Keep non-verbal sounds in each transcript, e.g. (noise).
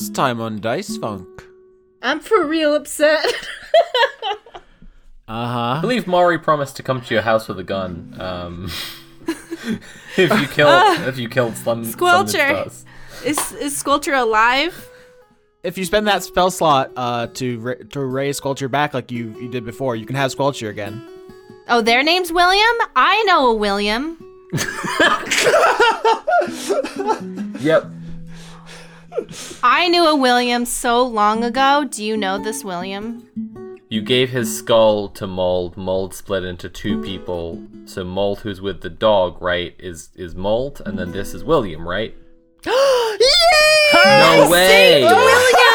Last time on Dice Funk. I'm for real upset. (laughs) Uh huh. I believe Mari promised to come to your house with a gun. Um, (laughs) if you kill, if you killed Slum Squelcher. Stars. Is is Sculpture alive? If you spend that spell slot uh, to ra- to raise Sculpture back like you, you did before, you can have Sculpture again. Oh, their name's William? I know a William. (laughs) Yep. I knew a William so long ago. Do you know this William? You gave his skull to Mold. Mold split into two people. So Mold, who's with the dog, right, is is Mold, and then this is William, right? (gasps) No way! William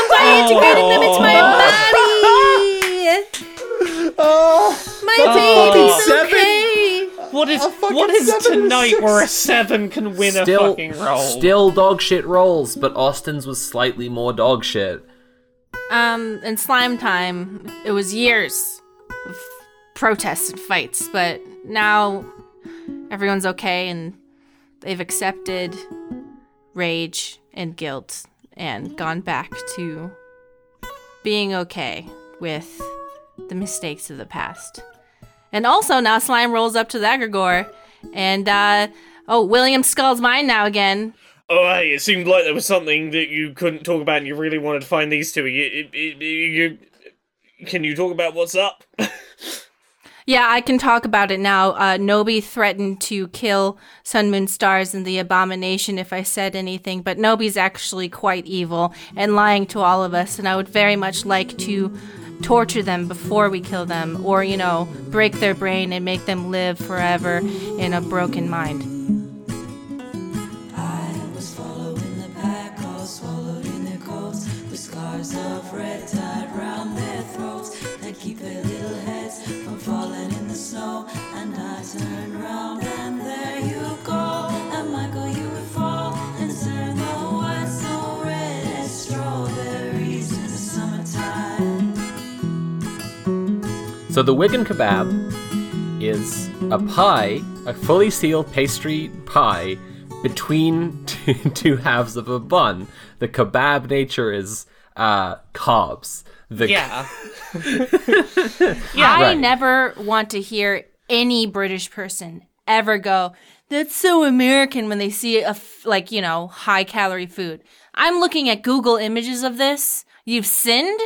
by oh. integrating them into my oh. body. (laughs) My oh. baby's seven? okay. What is fucking what is tonight six. where a (laughs) seven can win a fucking roll? still dog shit rolls, but Austin's was slightly more dog shit. Um, in slime time, it was years of protests and fights, but now everyone's okay and they've accepted rage and guilt and gone back to being okay with the mistakes of the past. And also now slime rolls up to the egregore and uh oh William Skull's mine now again. Oh, hey, it seemed like there was something that you couldn't talk about, and you really wanted to find these two. You, you, you, can you talk about what's up? (laughs) Yeah, I can talk about it now. Uh, Nobi threatened to kill Sun Moon Stars and the Abomination if I said anything, but Nobi's actually quite evil and lying to all of us, and I would very much like to torture them before we kill them, or, you know, break their brain and make them live forever in a broken mind. I was following the pack, all swallowed in coats, with scars of So the Wigan kebab is a pie, a fully sealed pastry pie between (laughs) two, two halves of a bun. The kebab nature is uh, carbs. The (laughs) (laughs) yeah. I Right. never want to hear any British person ever go, that's so American when they see a, f- like, you know, high calorie food. I'm looking at Google images of this. You've sinned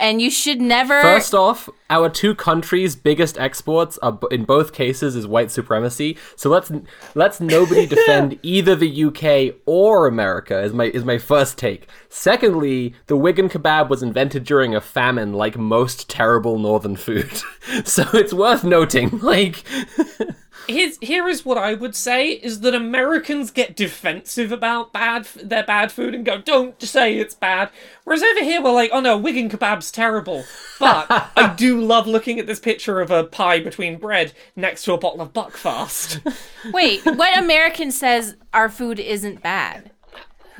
and you should never. First off, our two countries' biggest exports are b- in both cases is white supremacy. So let's let's nobody (laughs) defend either the UK or America. Is my is my first take. Secondly, the Wigan kebab was invented during a famine, like most terrible northern food. (laughs) so it's worth noting, like. (laughs) Here's, here is what I would say is that Americans get defensive about bad their bad food and go, don't say it's bad. Whereas over here we're like, oh no, Wigan kebab's terrible. But I (laughs) do love looking at this picture of a pie between bread next to a bottle of Buckfast. (laughs) Wait, what American says our food isn't bad?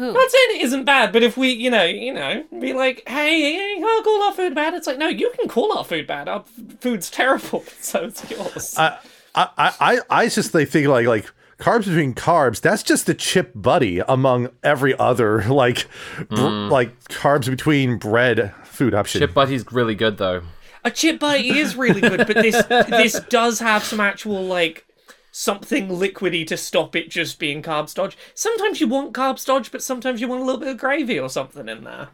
Who? I'm not saying it isn't bad, but if we, you know, you know, be like, hey, you can't call our food bad. It's like, no, you can call our food bad. Our f- food's terrible, (laughs) so it's yours. I, I, I, I just like think like like carbs between carbs. That's just the chip buddy among every other (laughs) like br- mm. like carbs between bread food option. Chip Buddy's really good though. A chip buddy is really good, but this this does have some actual like something liquidy to stop it just being carb stodge. Sometimes you want carb stodge, but sometimes you want a little bit of gravy or something in there.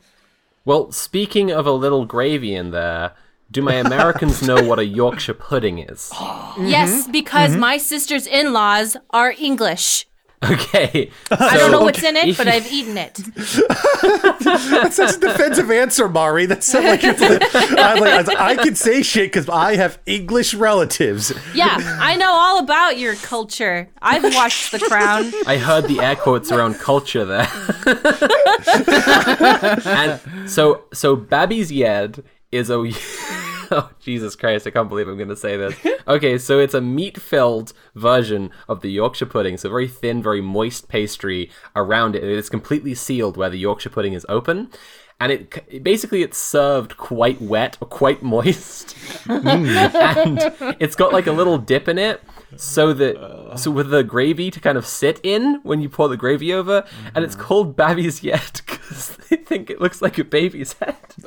Well, speaking of a little gravy in there, do my Americans know what a Yorkshire pudding is? (gasps) Yes, mm-hmm. because mm-hmm. my sister's in laws are English. Okay. I don't know what's in it, but I've eaten it. That's such a defensive answer, Mari. That's so like, it's like, I, like I can say shit because I have English relatives. Yeah, I know all about your culture. I've watched The Crown. I heard the air quotes around culture there. (laughs) (laughs) and so, so Babby's Yed is a. (laughs) oh, Jesus Christ, I can't believe I'm going to say this. Okay, so it's a meat filled version of the Yorkshire pudding. So, very thin, very moist pastry around it. It's completely sealed where the Yorkshire pudding is open. And it basically it's served quite wet or quite moist, mm. (laughs) and it's got like a little dip in it, so that so with the gravy to kind of sit in when you pour the gravy over, and it's mm. called Babby's Yed because they think it looks like a baby's head. (laughs)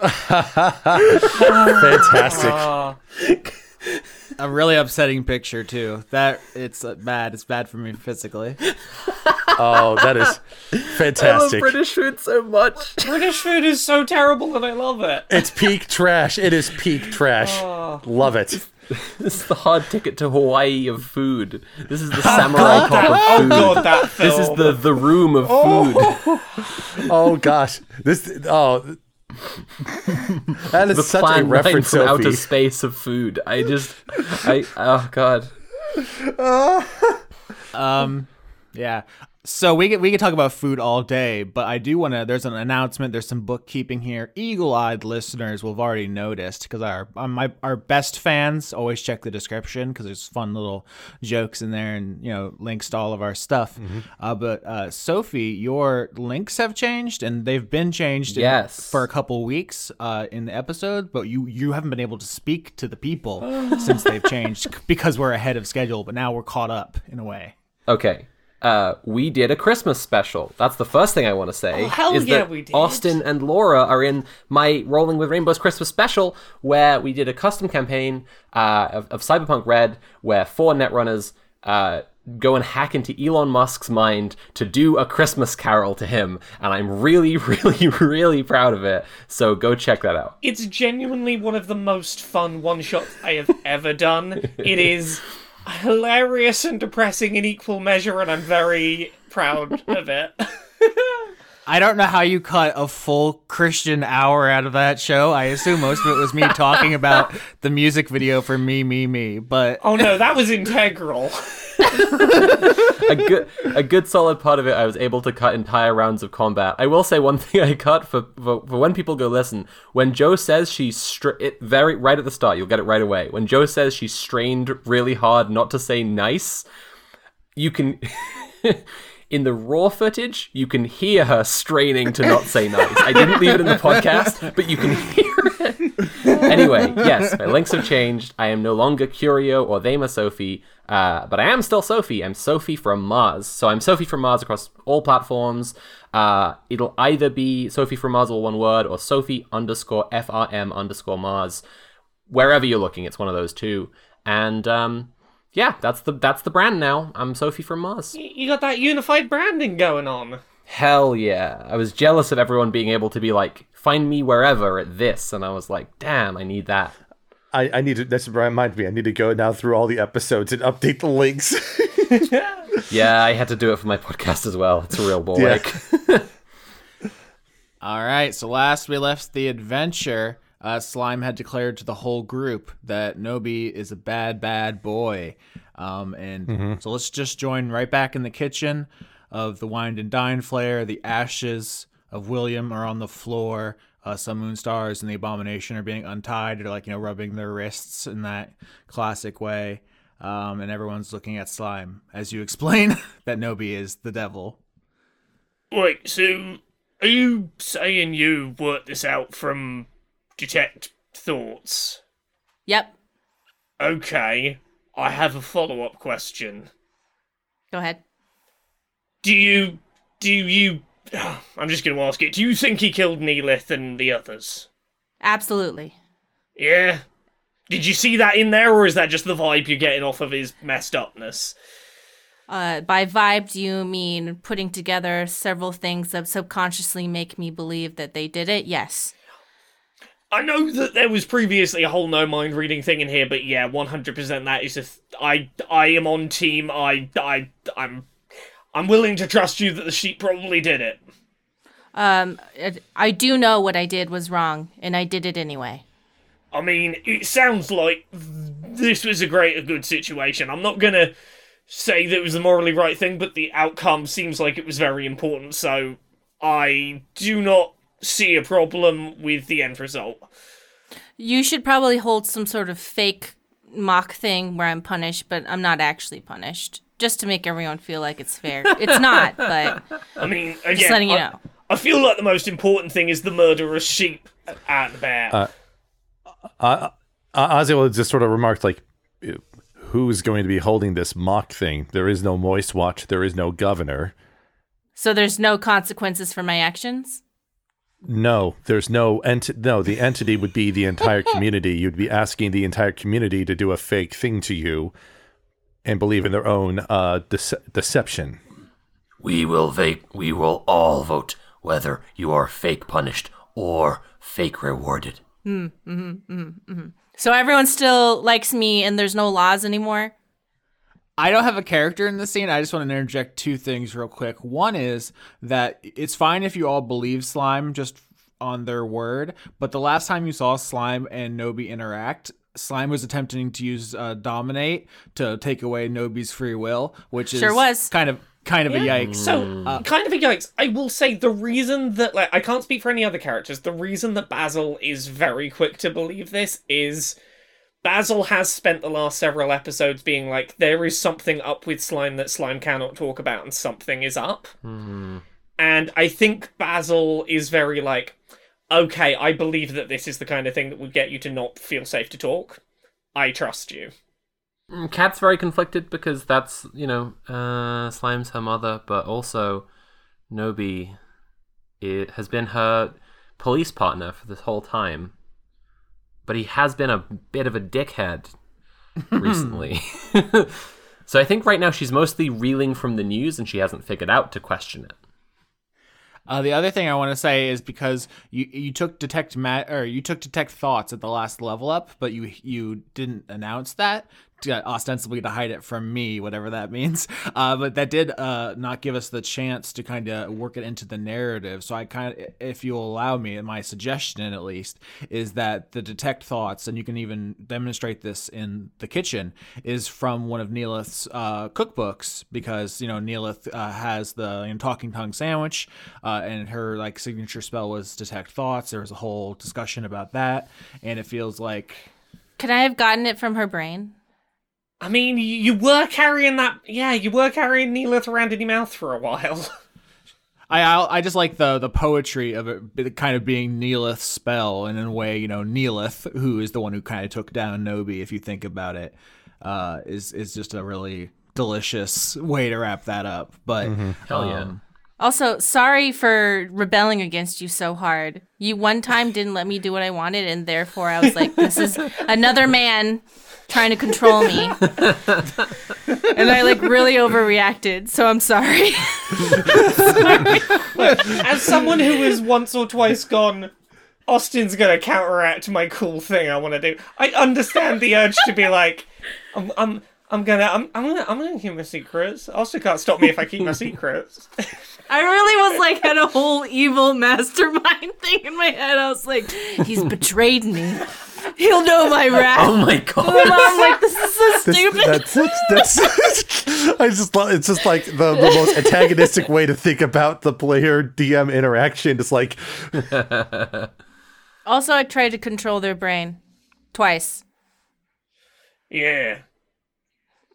Fantastic. Ah. (laughs) (laughs) A really upsetting picture too. That it's uh, bad. It's bad for me physically. Oh, that is fantastic! I love fantastic. British food so much. (laughs) British food is so terrible and I love it. It's peak trash. It is peak trash. Oh. Love it. This is the hard ticket to Hawaii of food. This is the (laughs) samurai cop of Oh food. god, that film. This is the the room of food. Oh gosh, this. Oh, (laughs) that is the such a plan nine reference, from outer Sophie. space of food. I just, I oh god. (laughs) Um, yeah. So we could we could talk about food all day, but I do want to. There's an announcement. There's some bookkeeping here. Eagle-eyed listeners will have already noticed because our um, my our best fans always check the description because there's fun little jokes in there and you know links to all of our stuff. Uh, but uh, Sophie, your links have changed and they've been changed. in- Yes. for a couple weeks uh, in the episode, but you you haven't been able to speak to the people (gasps) since they've changed because we're ahead of schedule. But now we're caught up in a way. Okay. Uh, we did a Christmas special. That's the first thing I want to say. Oh, hell is yeah, that we did. Austin and Laura are in my Rolling with Rainbows Christmas special, where we did a custom campaign uh, of, of Cyberpunk Red, where four netrunners uh, go and hack into Elon Musk's mind to do a Christmas carol to him, and I'm really, (laughs) really, really proud of it. So go check that out. It's genuinely one of the most fun one shots I have ever done. It is hilarious and depressing in equal measure, and I'm very proud of it. (laughs) I don't know how you cut a full Christian hour out of that show. I assume most of it was me (laughs) talking about the music video for Me, Me, Me. But Oh no, that was integral. a good a good solid part of it I was able to cut entire rounds of combat. I will say one (laughs) thing I cut for for, for when people go listen. When Joe says she's str- it very right at the start, you'll get it right away. When Joe says she's strained really hard not to say nice, you can (laughs) in the raw footage, you can hear her straining to not say nice. I didn't leave it in the podcast, but you can hear it. anyway, yes, my links have changed. I am no longer Curio or Thema Sophie, uh, but I am still Sophie. I'm Sophie from Mars. So I'm Sophie from Mars across all platforms. Uh, it'll either be Sophie from Mars, all one word, or Sophie underscore FRM underscore Mars. Wherever you're looking, it's one of those two. And um, yeah, that's the that's the brand now. I'm Sophie from Mars. You got that unified branding going on. Hell yeah. I was jealous of everyone being able to be like, find me wherever at this. And I was like, damn, I need that. I, I need to. That's reminds me. I need to go now through all the episodes and update the links. (laughs) Yeah, I had to do it for my podcast as well. It's a real ball Yeah. (laughs) (laughs) all right, so last we left the adventure, uh, Slime had declared to the whole group that Nobi is a bad, bad boy. Um, and so let's just join right back in the kitchen of the Wind and Dine Flare. The ashes of William are on the floor. Uh, some Moonstars and the Abomination are being untied. They're like, you know, rubbing their wrists in that classic way. Um, and everyone's looking at Slime as you explain (laughs) that Nobi is the devil. Wait, so are you saying you worked this out from detect thoughts? Yep. Okay, I have a follow up question. Go ahead. Do you. Do you. (sighs) I'm just going to ask it. Do you think he killed Neelith and the others? Absolutely. Yeah? Did you see that in there, or is that just the vibe you're getting off of his messed upness? Uh, by vibe, do you mean putting together several things that subconsciously make me believe that they did it? Yes. I know that there was previously a whole no mind reading thing in here, but yeah, 100% that is a. Th- I I am on team. I I I'm I'm willing to trust you that the sheep probably did it. Um, I do know what I did was wrong, and I did it anyway. I mean, it sounds like this was a great, a good situation. I'm not gonna say that it was the morally right thing, but the outcome seems like it was very important. So I do not see a problem with the end result. You should probably hold some sort of fake mock thing where I'm punished, but I'm not actually punished. Just to make everyone feel like it's fair. It's (laughs) not, but I mean, again, just letting you I, know. I feel like the most important thing is the murderous sheep at the bear. uh, Ozzy just sort of remarked like, "Who's going to be holding this mock thing? There is no moist watch. There is no governor." So there's no consequences for my actions? No, there's no ent. No, the entity would be the entire (laughs) community. You'd be asking the entire community to do a fake thing to you, and believe in their own uh, dece- deception. We will vote. We will all vote whether you are fake punished or fake rewarded. Hmm, mm-hmm, mm-hmm, mm-hmm. So everyone still likes me and there's no laws anymore? I don't have a character in this scene. I just want to interject two things real quick. One is that it's fine if you all believe Slime just on their word, but the last time you saw Slime and Nobi interact, Slime was attempting to use uh, dominate to take away Nobi's free will, which is Sure was. kind of kind of a yikes. So, kind of a yikes. I will say the reason that, like, I can't speak for any other characters. The reason that Basil is very quick to believe this is Basil has spent the last several episodes being like, there is something up with Slime that Slime cannot talk about, and something is up. And I think Basil is very like, okay, I believe that this is the kind of thing that would get you to not feel safe to talk. I trust you. Cat's very conflicted because that's you know uh, Slime's her mother, but also Nobi it has been her police partner for this whole time. But he has been a bit of a dickhead (laughs) recently. (laughs) so I think right now she's mostly reeling from the news and she hasn't figured out to question it. Uh, the other thing I want to say is because you you took detect ma- or you took detect thoughts at the last level up, but you you didn't announce that to, ostensibly to hide it from me, whatever that means. Uh, but that did uh, not give us the chance to kind of work it into the narrative. So I kind of, if you'll allow me, my suggestion at least is that the detect thoughts, and you can even demonstrate this in the kitchen, is from one of Neelith's uh, cookbooks because you know Neelith uh, has the you know, talking tongue sandwich, uh, and her like signature spell was detect thoughts. There was a whole discussion about that, and it feels like Could I have gotten it from her brain? I mean, you, you were carrying that. Yeah, you were carrying Neelith around in your mouth for a while. (laughs) I I I just like the the poetry of it kind of being Neelith's spell, and in a way, you know, Neelith, who is the one who kind of took down Nobi, if you think about it, uh, is is just a really delicious way to wrap that up. But Hell yeah. um, Also, sorry for rebelling against you so hard. You one time didn't let me do what I wanted, and therefore I was like, this is (laughs) another man trying to control me. and I like really overreacted, so I'm sorry. (laughs) As someone who has once or twice gone, Austin's gonna counteract my cool thing I want to do. I understand the urge to be like, I'm, I'm, I'm gonna, I'm, I'm gonna, I'm gonna keep my secrets. Also, can't stop me if I keep my secrets. (laughs) I really was like had a whole evil mastermind (laughs) thing in my head. I was like, he's betrayed me. He'll know my oh wrath. Oh my And god! I'm like, this is so This- stupid. that's that's. (laughs) I just love. It's just like the, the most antagonistic way to think about the player DM interaction. It's like Also, I tried to control their brain twice. yeah.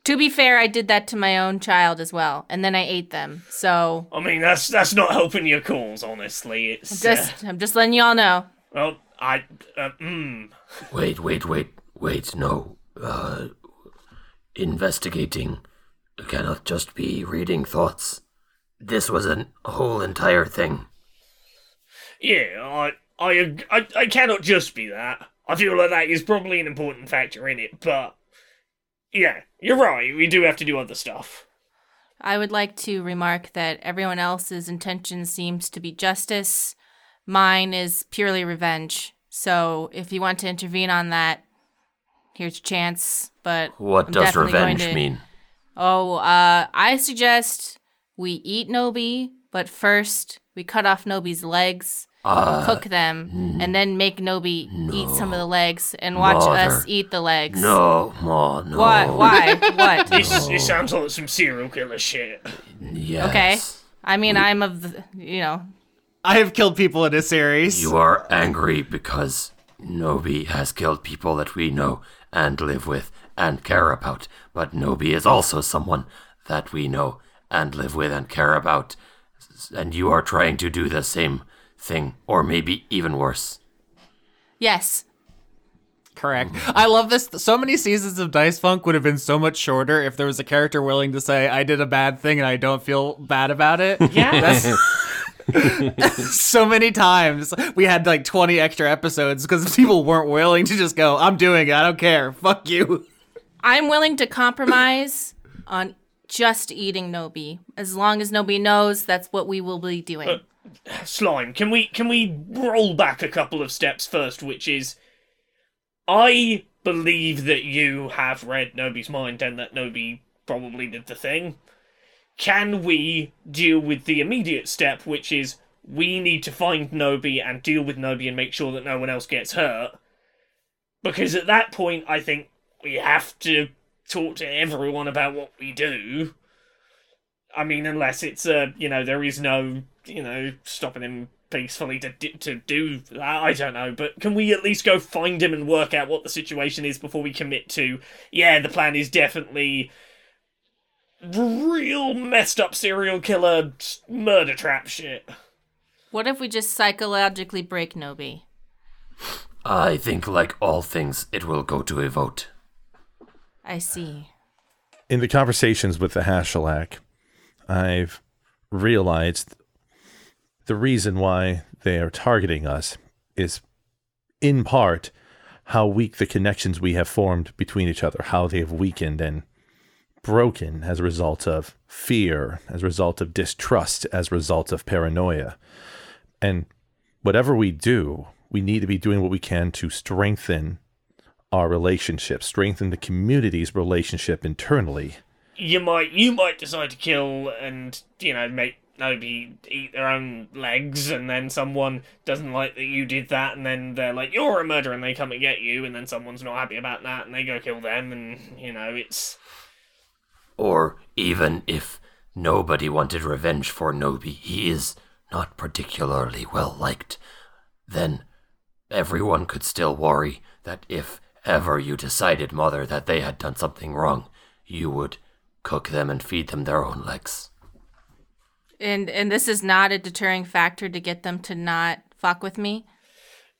To be fair, I did that to my own child as well, and then I ate them. So I mean, that's that's not helping your cause, honestly. It's just, I'm just letting y'all know. well, I, uh, mm. Wait, wait, wait, wait. No. Uh, investigating cannot just be reading thoughts. This was a whole entire thing. Yeah, I, I, I, I cannot just be that. I feel like that is probably an important factor in it, but yeah, you're right. We do have to do other stuff. I would like to remark that everyone else's intention seems to be justice. Mine is purely revenge. So if you want to intervene on that, here's your chance. But What I'm does revenge to- mean? Oh, uh, I suggest we eat Nobi, but first we cut off Nobi's legs, Uh, cook them, and then make Nobi eat some of the legs and watch Mother. us eat the legs. no, Ma, no. What? Why? (laughs) what? This, this sounds like some serial killer shit. Yes. Okay. I mean, I'm of the, you know, I have killed people in this series. You are angry because Nobi has killed people that we know and live with and care about. But Nobi is also someone that we know and live with and care about. And you are trying to do the same thing, or maybe even worse. yes. Correct. Mm-hmm. I love this. So many seasons of Dice Funk would have been so much shorter if there was a character willing to say, "I did a bad thing and I don't feel bad about it." (laughs) Yeah. That's (laughs) (laughs) so many times we had like 20 extra episodes because people weren't willing to just go, I'm doing it. I don't care. Fuck you. I'm willing to compromise on just eating Nobi as long as Nobi knows that's what we will be doing. Uh, Slime, can we can we roll back a couple of steps first, which is I believe that you have read Nobi's mind and that Nobi probably did the thing. Can we deal with the immediate step, which is we need to find Nobi and deal with Nobi and make sure that no one else gets hurt? Because at that point, I think we have to talk to everyone about what we do. I mean, unless it's uh, you know, there is no, you know, stopping him peacefully to d- to do that. I don't know, but can we at least go find him and work out what the situation is before we commit to? Yeah, the plan is definitely real messed up serial killer murder trap shit. What if we just psychologically break Nobi? I think, like all things, it will go to a vote. I see. In the conversations with the Hashalak, I've realized the reason why they are targeting us is in part how weak the connections we have formed between each other, how they have weakened and broken as a result of fear, as a result of distrust, as a result of paranoia. And whatever we do, we need to be doing what we can to strengthen our relationship, strengthen the community's relationship internally. You might you might decide to kill and you know make nobody eat their own legs, and then someone doesn't like that you did that, and then they're like you're a murderer, and they come and get you, and then someone's not happy about that, and they go kill them, and you know it's Or even if nobody wanted revenge for Nobi, he is not particularly well liked, then everyone could still worry that if ever you decided, Mother, that they had done something wrong, you would cook them and feed them their own legs. And and this is not a deterring factor to get them to not fuck with me.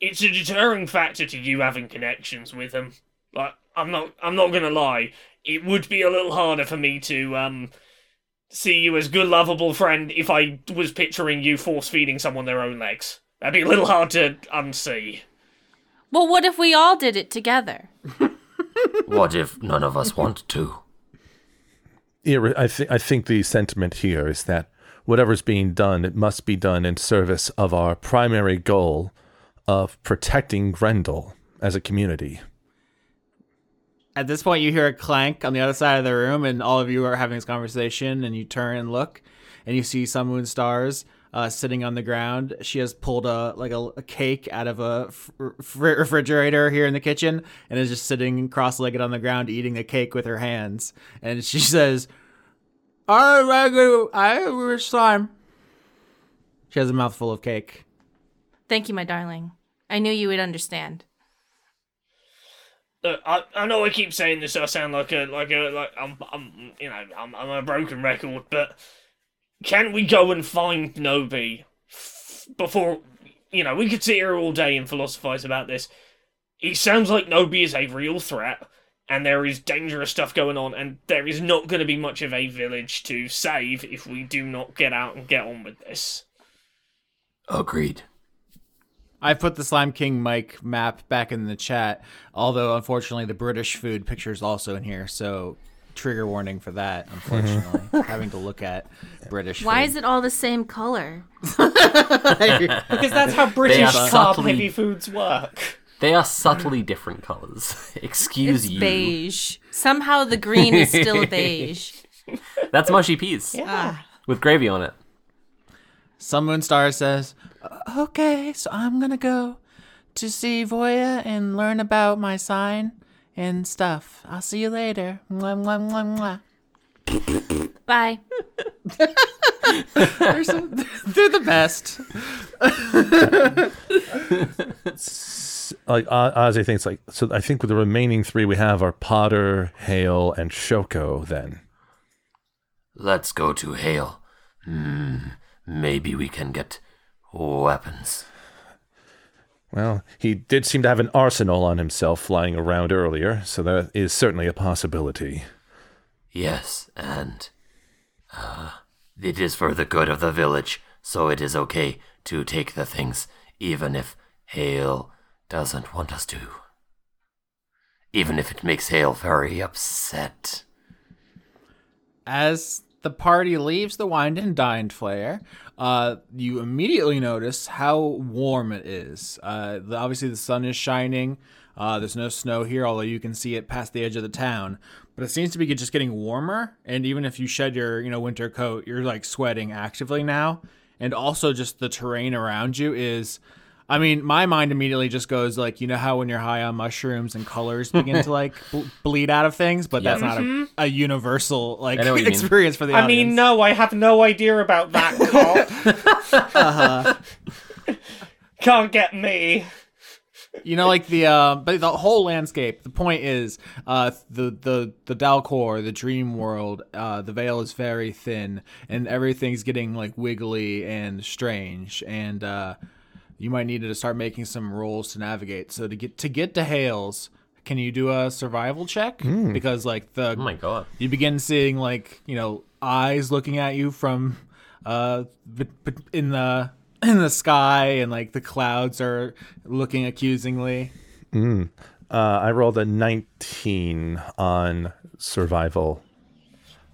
it's a deterring factor to you having connections with them. Like I'm not I'm not gonna lie, it would be a little harder for me to um see you as good lovable friend if I was picturing you force feeding someone their own legs. That'd be a little hard to unsee. Well, what if we all did it together? (laughs) What if none of us want to? Yeah, I think I think the sentiment here is that whatever's being done, it must be done in service of our primary goal of protecting Grendel as a community. At this point, you hear a clank on the other side of the room, and all of you are having this conversation. And you turn and look, and you see Sun Moon Stars uh, sitting on the ground. She has pulled a like a, a cake out of a fr- fr- refrigerator here in the kitchen, and is just sitting cross-legged on the ground eating the cake with her hands. And she (laughs) says, "I regular, I wish slime." She has a mouthful of cake. Thank you, my darling. I knew you would understand. Look, I, I know I keep saying this. So I sound like a like a like I'm I'm you know I'm I'm a broken record, but can we go and find Nobi f- before you know we could sit here all day and philosophize about this. It sounds like Nobi is a real threat, and there is dangerous stuff going on, and there is not going to be much of a village to save if we do not get out and get on with this. Agreed. I've put the Slime King Mike map back in the chat, although unfortunately the British food picture is also in here, so trigger warning for that, (laughs) unfortunately. having to look at British Why food. is it all the same color? (laughs) Because that's how British are carb heavy foods work. They are subtly different colors. (laughs) Excuse It's you. beige. Somehow the green is still (laughs) beige. That's mushy peas Ah. with gravy on it. Sun Moon Star says, Okay, so I'm gonna go to see Voya and learn about my sign and stuff. I'll see you later. Mwah, mwah, mwah, mwah. Bye. (laughs) They're, so, they're the best. Like uh, Ozzy thinks like so. I think with the remaining three we have are Potter, Hale, and Shoko. Then Let's go to Hale. Hmm, maybe we can get weapons. well, he did seem to have an arsenal on himself flying around earlier, so that is certainly a possibility. Yes, and uh, it is for the good of the village So it is okay to take the things, even if Hale doesn't want us to. Even if it makes Hale very upset. As the party leaves the wined and dined flare, uh, you immediately notice how warm it is. Uh, the, obviously, the sun is shining. Uh, there's no snow here, although you can see it past the edge of the town. But it seems to be just getting warmer. And even if you shed your, you know, winter coat, you're like sweating actively now. And also, just the terrain around you is. I mean, my mind immediately just goes like, you know how when you're high on mushrooms and colors begin to like (laughs) ble- bleed out of things, but that's not a, a universal like I know what you mean. experience for the I audience. mean, no, I have no idea about that (laughs) cop. Uh-huh. (laughs) Can't get me. you know, like the uh, but the whole landscape. The point is, uh, the the the Dalcor, the dream world. Uh, the veil is very thin, and everything's getting like wiggly and strange, and uh, you might need to start making some rolls to navigate. So to get to get to Hales, can you do a survival check? Because like the Oh my god. you begin seeing like you know eyes looking at you from uh b- b- in the (clears throat) in the sky and like the clouds are looking accusingly Uh, I rolled a 19 on survival.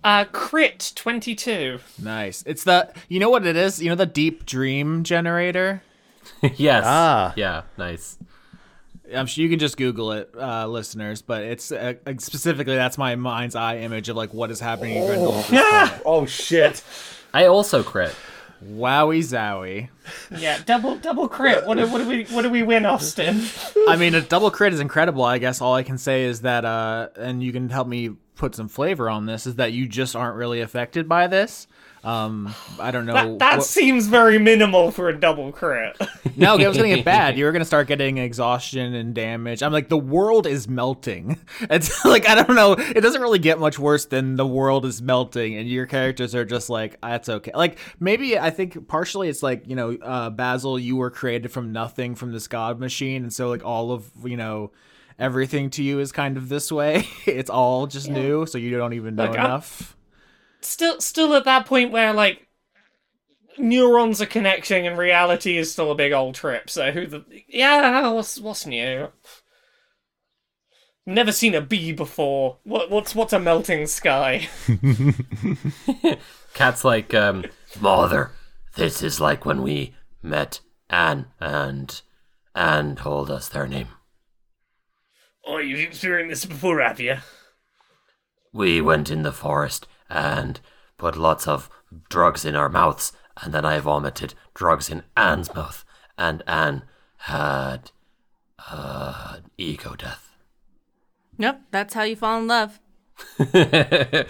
Uh, crit 22. nice it's the you know what it is you know the deep dream generator (laughs) yes. Ah. Yeah, nice. i'm sure you can just google it uh listeners but it's uh, specifically that's my mind's eye image of like what is happening in Grendel (laughs) at. Oh, shit. I also crit. wowie zowie Yeah, double double crit. What do, what do we what do we win, Austin? I mean, a double crit is incredible. I guess all I can say is that, uh, and you can help me put some flavor on this, is that you just aren't really affected by this. Um, I don't know. That, that what- seems very minimal for a double crit. (laughs) no, it was gonna get bad. (laughs) You were gonna start getting exhaustion and damage. I'm like, the world is melting. (laughs) It's like I don't know. It doesn't really get much worse than the world is melting, and your characters are just like, that's okay. Like maybe I think partially it's like you know, uh, Basil, you were created from nothing from this god machine, and so like all of you know. Everything to you is kind of this way. It's all just new, so you don't even know Look, I'm- enough. Still still at that point where like neurons are connecting and reality is still a big old trip. So who the yeah, what's what's new? Never seen a bee before. What what's what's a melting sky? (laughs) Cat's like, um, Mother, this is like when we met Anne and and told us their name. Oh, you've experienced this before, have you? We went in the forest and put lots of drugs in our mouths, and then I vomited drugs in Anne's mouth, and Anne had uh, ego death. Yep, that's how you fall in love. (laughs)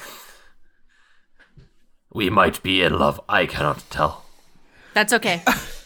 We might be in love, I cannot tell. That's okay. (laughs)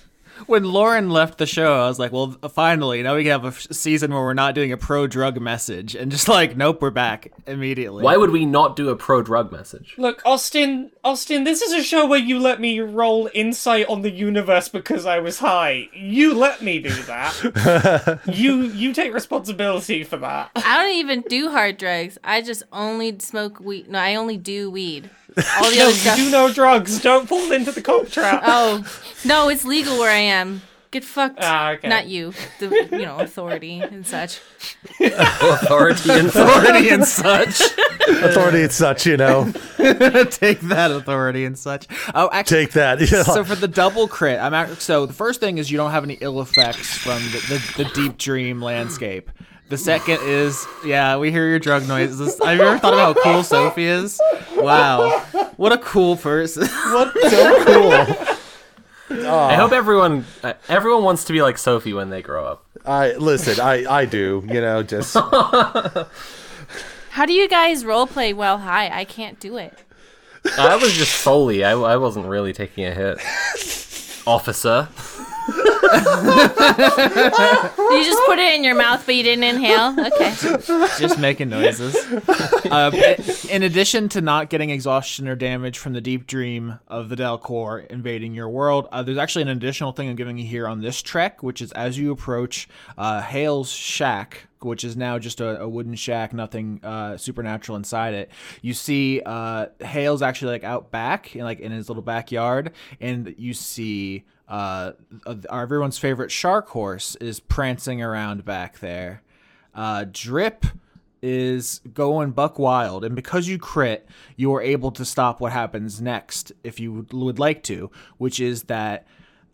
when Lauren left the show, I was like, well, finally, now we can have a f- season where we're not doing a pro drug message. And just like, nope, we're back immediately. why would we not do a pro drug message? Look, Austin, Austin, this is a show where you let me roll insight on the universe because I was high. You let me do that. (laughs) you you take responsibility for that. I don't even do hard drugs. I just only smoke weed. No, I only do weed. All the No, other you stuff. do no drugs. Don't fall into the cop trap. Oh no, it's legal where I am. Get fucked. Ah, okay. Not you, the you know authority and such. (laughs) Authority and authority and such? Authority and such, you know. (laughs) Take that authority and such. Oh, actually. Take that. Yeah. So for the double crit, I'm act- so the first thing is you don't have any ill effects from the, the, the deep dream landscape. The second is, yeah, we hear your drug noises. Have you ever thought about how cool Sophie is? Wow, what a cool person. What so cool. (laughs) I hope everyone uh, everyone wants to be like Sophie when they grow up. I listen. I I do. You know, just (laughs) How do you guys role play well high? I can't do it. I was just solely. I, I wasn't really taking a hit. (laughs) Officer. You just put it in your mouth, but you didn't inhale. Okay. just making noises. Uh, in addition to not getting exhaustion or damage from the deep dream of the Delcor invading your world, uh, there's actually an additional thing I'm giving you here on this trek, which is as you approach uh, Hale's shack, which is now just a, a wooden shack, nothing uh, supernatural inside it. You see uh, Hale's actually like out back, in, like in his little backyard, and you see uh, everyone's favorite shark horse is prancing around back there. Uh, Drip is going buck wild, and because you crit, you are able to stop what happens next if you would, like to, which is that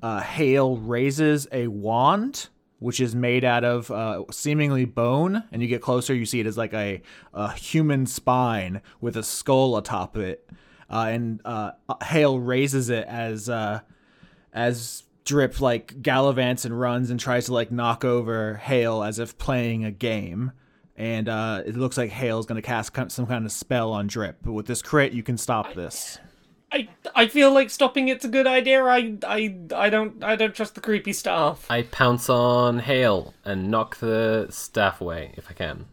uh, Hale raises a wand, which is made out of uh, seemingly bone, and you get closer, you see it as like a, a human spine with a skull atop it, uh, and uh, Hale raises it as uh, as Drip like gallivants and runs and tries to like knock over Hale as if playing a game. And uh, it looks like Hale's going to cast some kind of spell on Drip. But with this crit, you can stop this. I I feel like stopping it's a good idea. I I I don't I don't trust the creepy staff. I pounce on Hale and knock the staff away if I can.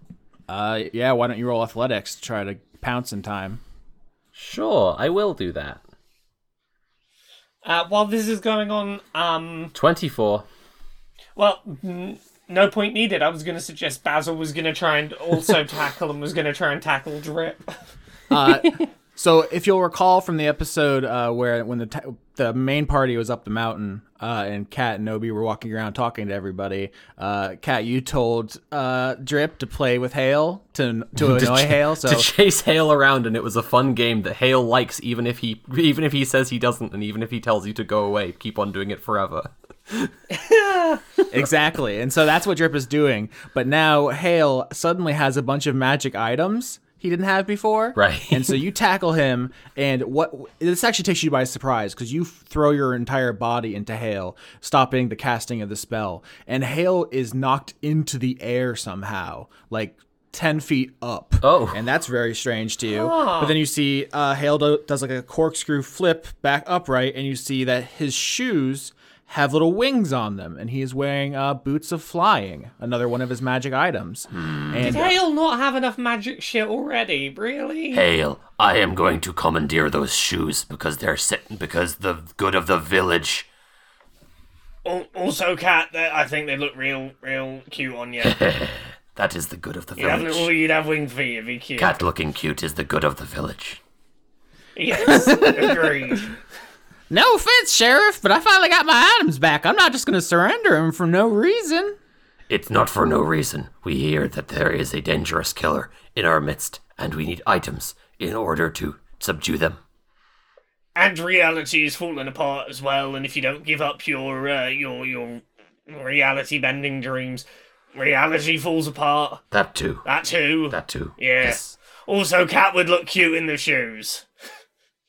Uh, yeah, why don't you roll athletics to try to pounce in time? Sure, I will do that. Uh, while this is going on, um, 24. well, n- no point needed. I was going to suggest Basil was going to try and also (laughs) tackle and was going to try and tackle Drip. Uh, so if you'll recall from the episode uh, where when the ta- the main party was up the mountain uh, and Kat and Nobi were walking around talking to everybody, uh, Kat, you told uh, Drip to play with Hale to (laughs) to annoy ch- Hale. So to chase Hale around, and it was a fun game that Hale likes, even if he even if he says he doesn't, and even if he tells you to go away, keep on doing it forever. (laughs) exactly, and so that's what Drip is doing. But now Hale suddenly has a bunch of magic items he didn't have before. Right. and so you tackle him, and what this actually takes you by surprise because you throw your entire body into Hale, stopping the casting of the spell. And Hale is knocked into the air somehow, like 10 feet up. Oh. And that's very strange to you. But then you see uh, Hale do- does like a corkscrew flip back upright, and you see that his shoes have little wings on them, and he is wearing uh, boots of flying, another one of his magic items. And Did Hale not have enough magic shit already? Really? Hale, I am going to commandeer those shoes because they're set because the good of the village. Also, Cat, they- I think they look real, real cute on you. (laughs) That is the good of the You'd have, village. little, you'd have wing feet, it'd be cute. Cat looking cute is the good of the village. Yes, (laughs) agreed. No offense, Sheriff, but I finally got my items back. I'm not just going to surrender them for no reason. It's not for no reason. We hear that there is a dangerous killer in our midst, and we need items in order to subdue them. and reality is falling apart as well. And if you don't give up your uh, your your reality bending dreams, reality falls apart. That too. That too. That too. yeah. Also, Cat would look cute in the shoes.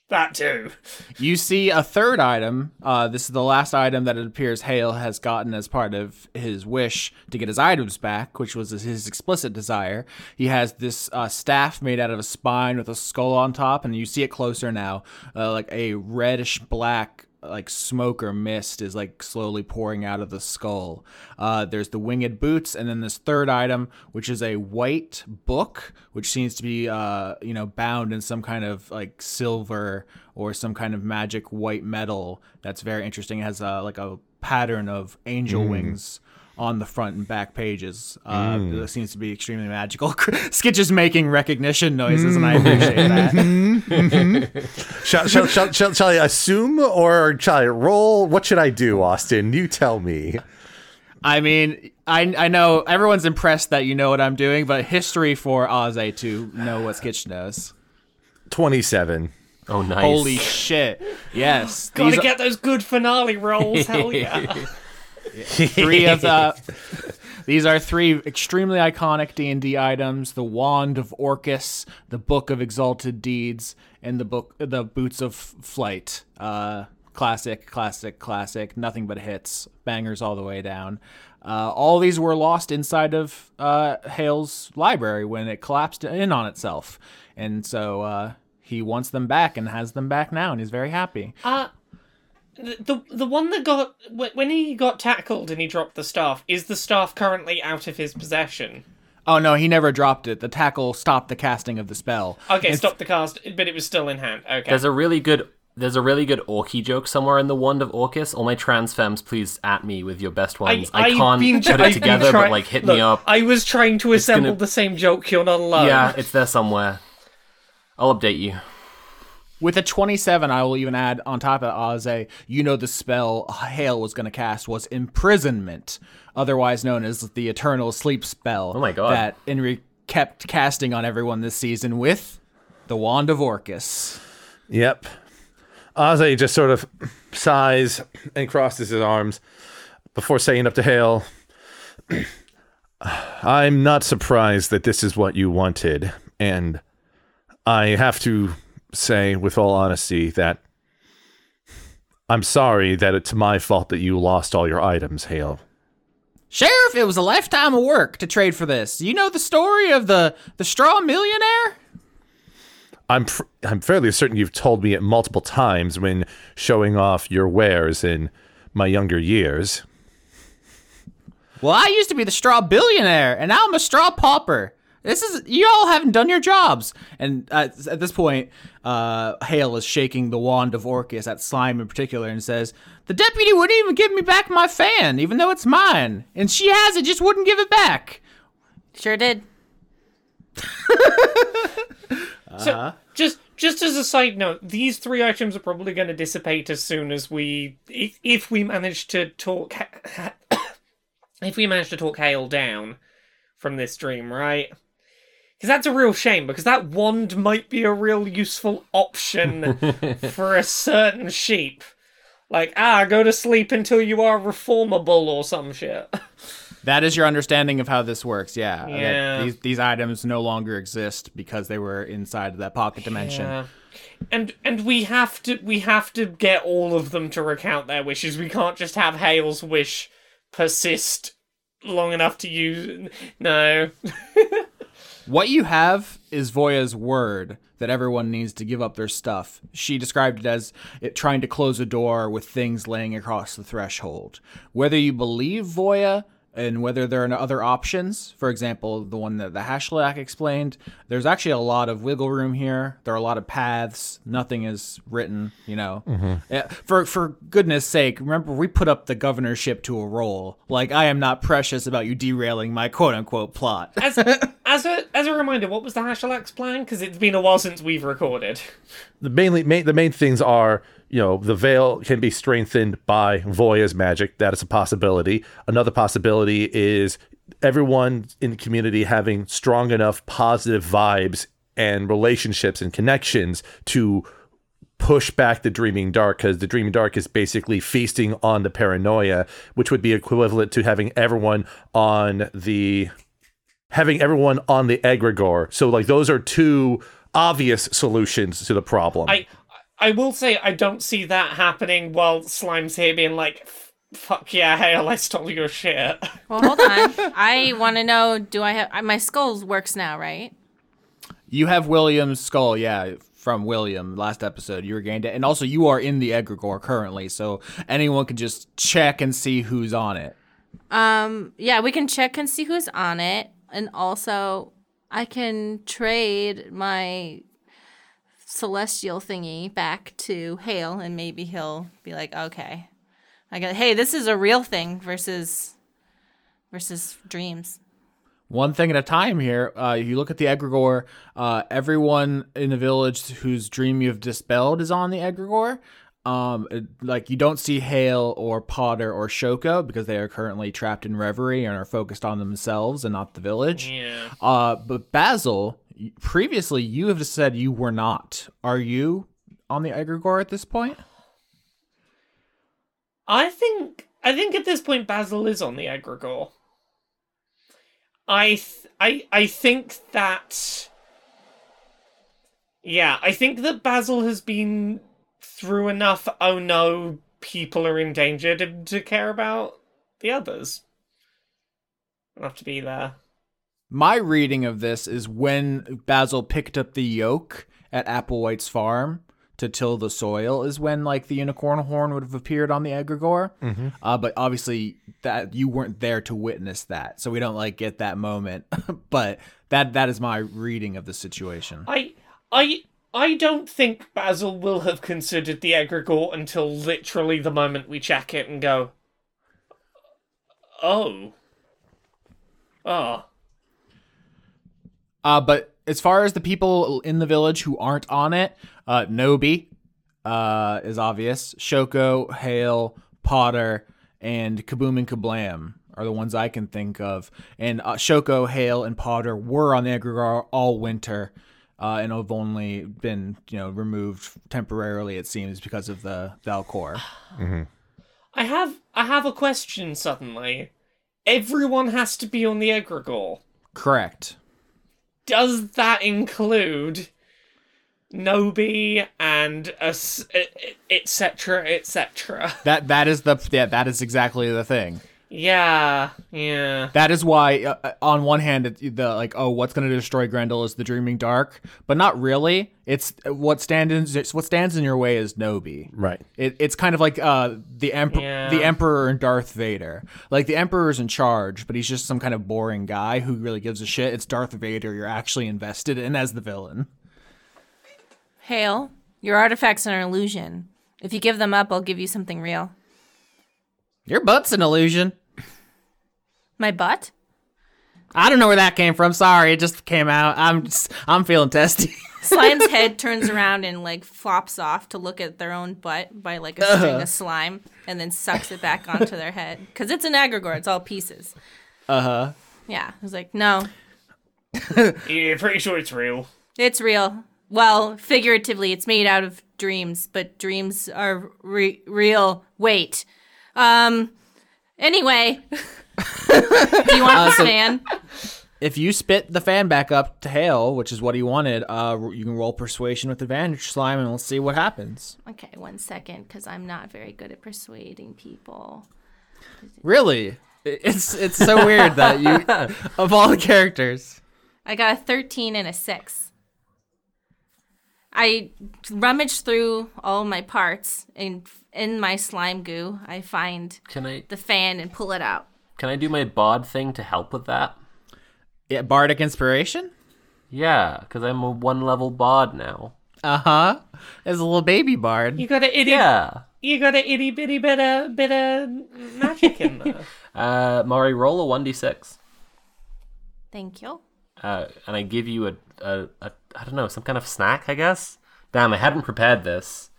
That too. You see a third item. Uh, this is the last item that it appears Hale has gotten as part of his wish to get his items back, which was his explicit desire. He has this uh, staff made out of a spine with a skull on top, and you see it closer now. Uh, like a reddish black like smoke or mist is like slowly pouring out of the skull. Uh, there's the winged boots, and then this third item, which is a white book, which seems to be uh, you know bound in some kind of like silver or some kind of magic white metal. That's very interesting. It has uh, like a pattern of angel wings. On the front and back pages, uh, hmm. it seems to be extremely magical. (laughs) Skitch is making recognition noises, and I hmm. appreciate that. Shall, (laughs) mm-hmm. mm-hmm. shall, shall, shall, shall I assume or shall I roll? What should I do, Austin? You tell me. I mean, I I know everyone's impressed that you know what I'm doing, but history for Aze to know what Skitch knows. 27. Oh, nice. Holy shit! Yes, Gotta these are get those good finale rolls. Hell (laughs) yeah. Three of the. (laughs) These are three extremely iconic D and D items: the Wand of Orcus, the Book of Exalted Deeds, and the book, the Boots of Flight. Uh, classic, classic, classic. Nothing but hits, bangers all the way down. Uh, all these were lost inside of uh, Hale's library when it collapsed in on itself, and so uh, he wants them back and has them back now, and he's very happy. Uh, the the one that got when he got tackled and he dropped the staff is the staff currently out of his possession. Oh no, he never dropped it. The tackle stopped the casting of the spell. Okay, stopped the cast, but it was still in hand. Okay. There's a really good there's a really good Orky joke somewhere in the Wand of Orcus. All my trans femmes, please at me with your best ones. I, I've can't been- put I've it together, try- but like hit Look, me up. I was trying to assemble gonna- the same joke. You're not alone. yeah, it's there somewhere. I'll update you. With a 27, I will even add on top of Aze, you know the spell Hale was going to cast was Imprisonment, otherwise known as the Eternal Sleep spell. Oh my God. That Inri kept casting on everyone this season with the Wand of Orcus. Yep. Aze just sort of sighs and crosses his arms before saying up to Hale, I'm not surprised that this is what you wanted. And I have to say, with all honesty, that I'm sorry that it's my fault that you lost all your items, Hale. Sheriff, it was a lifetime of work to trade for this. You know the story of the, the straw millionaire? I'm fr- I'm fairly certain you've told me it multiple times when showing off your wares in my younger years. Well, I used to be the straw billionaire, and now I'm a straw pauper. This is you all haven't done your jobs. And uh, at this point, uh, Hale is shaking the wand of Orcus at Slime in particular, and says, "The deputy wouldn't even give me back my fan, even though it's mine, and she has it, just wouldn't give it back." Sure did. (laughs) So just just as a side note, these three items are probably going to dissipate as soon as we if if we manage to talk (coughs) if we manage to talk Hale down from this dream, right? Because that's a real shame. Because that wand might be a real useful option (laughs) for a certain sheep. Like ah, go to sleep until you are reformable or some shit. (laughs) That is your understanding of how this works, yeah. Yeah. these these items no longer exist because they were inside of that pocket dimension. Yeah. And and we have to we have to get all of them to recount their wishes. We can't just have Hale's wish persist long enough to use no. (laughs) What you have is Voya's word that everyone needs to give up their stuff. She described it as it trying to close a door with things laying across the threshold. Whether you believe Voya and whether there are other options, for example, the one that the Hashlak explained, there's actually a lot of wiggle room here. There are a lot of paths. Nothing is written, you know. Mm-hmm. Yeah, for for goodness sake, remember we put up the governorship to a roll. Like I am not precious about you derailing my quote unquote plot. As (laughs) as a as a reminder, what was the Hashalak's plan? Because it's been a while since we've recorded. the mainly main, the main things are you know the veil can be strengthened by Voya's magic. That is a possibility. Another possibility is everyone in the community having strong enough positive vibes and relationships and connections to push back the dreaming dark because the dreaming dark is basically feasting on the paranoia which would be equivalent to having everyone on the having everyone on the egregore so like those are two obvious solutions to the problem I I will say I don't see that happening while Slime's here being like, "Fuck yeah, Hale, I stole your shit." (laughs) Well, hold on. I want to know. Do I have my skull works now? Right. You have William's skull, yeah, from William last episode. You regained it, and also you are in the egregore currently, so anyone can just check and see who's on it. Um. Yeah, we can check and see who's on it, and also I can trade my celestial thingy back to Hale, and maybe he'll be like, okay, I got. Hey, this is a real thing versus versus dreams. One thing at a time here. Uh, you look at the egregore. Uh, everyone in the village whose dream you've dispelled is on the egregore. Um, like you don't see Hale or Potter or Shoko because they are currently trapped in reverie and are focused on themselves and not the village. Yeah. Uh, but Basil, y- previously you have said you were not. Are you on the egregore at this point? I think I think at this point Basil is on the egregore. I th- I I think that yeah, I think that Basil has been through enough. Oh no, people are in danger to to care about the others. Enough to be there. My reading of this is when Basil picked up the yoke at Applewhite's farm to till the soil is when like the unicorn horn would have appeared on the egregore. Uh, but obviously that you weren't there to witness that, so we don't like get that moment. (laughs) but that that is my reading of the situation. I I I don't think Basil will have considered the egregore until literally the moment we check it and go, oh, oh. Uh, but as far as the people in the village who aren't on it, uh, Nobi uh, is obvious. Shoko, Hale, Potter, and Kaboom and Kablam are the ones I can think of. And uh, Shoko, Hale, and Potter were on the egregore all winter. Uh, and have only been, you know, removed temporarily. It seems because of the Dal Quor. I have I have a question suddenly. Everyone has to be on the egregore. Correct. Does that include Nobi and etc., etc.? That that is the yeah. That is exactly the thing. Yeah, yeah. That is why, uh, uh, on one hand, it, the like, oh, what's going to destroy Grendel is the Dreaming Dark, but not really. It's what stands in, what stands in your way is Nobi. Right. It, it's kind of like uh, the emperor, Yeah. the Emperor and Darth Vader. Like the Emperor's in charge, but he's just some kind of boring guy who really gives a shit. It's Darth Vader you're actually invested in as the villain. Hale, your artifacts are an illusion. If you give them up, I'll give you something real. Your butt's an illusion. My butt? I don't know where that came from. Sorry, it just came out. I'm just, I'm feeling testy. (laughs) Slime's (laughs) head turns around and like flops off to look at their own butt by like a string of slime and then sucks it back onto their head. Because it's an egregore, it's all pieces. Uh huh. Yeah. I was like, no, (laughs) Yeah, pretty sure it's real. it's real. Well, figuratively, it's made out of dreams, but dreams are re- real. Wait. Um, anyway. Do you want this fan? If you spit the fan back up to Hale, which is what he wanted, uh, you can roll persuasion with advantage, slime, and we'll see what happens. Okay, one second, because I'm not very good at persuading people. Really, it's it's so weird that you, (laughs) of all the characters, I got a 13 and a 6. I rummage through all my parts, and in my slime goo, I find Can I the fan and pull it out. Can I do my bod thing to help with that? yeah, bardic inspiration. Yeah, because I'm a one level bod now. Uh huh. As a little baby bard. You got an itty, Yeah. you got a itty bitty bit of bit of magic in there. (laughs) Uh, Mari, roll a one d six. Thank you. Uh, and I give you a, a, a I don't know some kind of snack, I guess. Damn, I hadn't prepared this.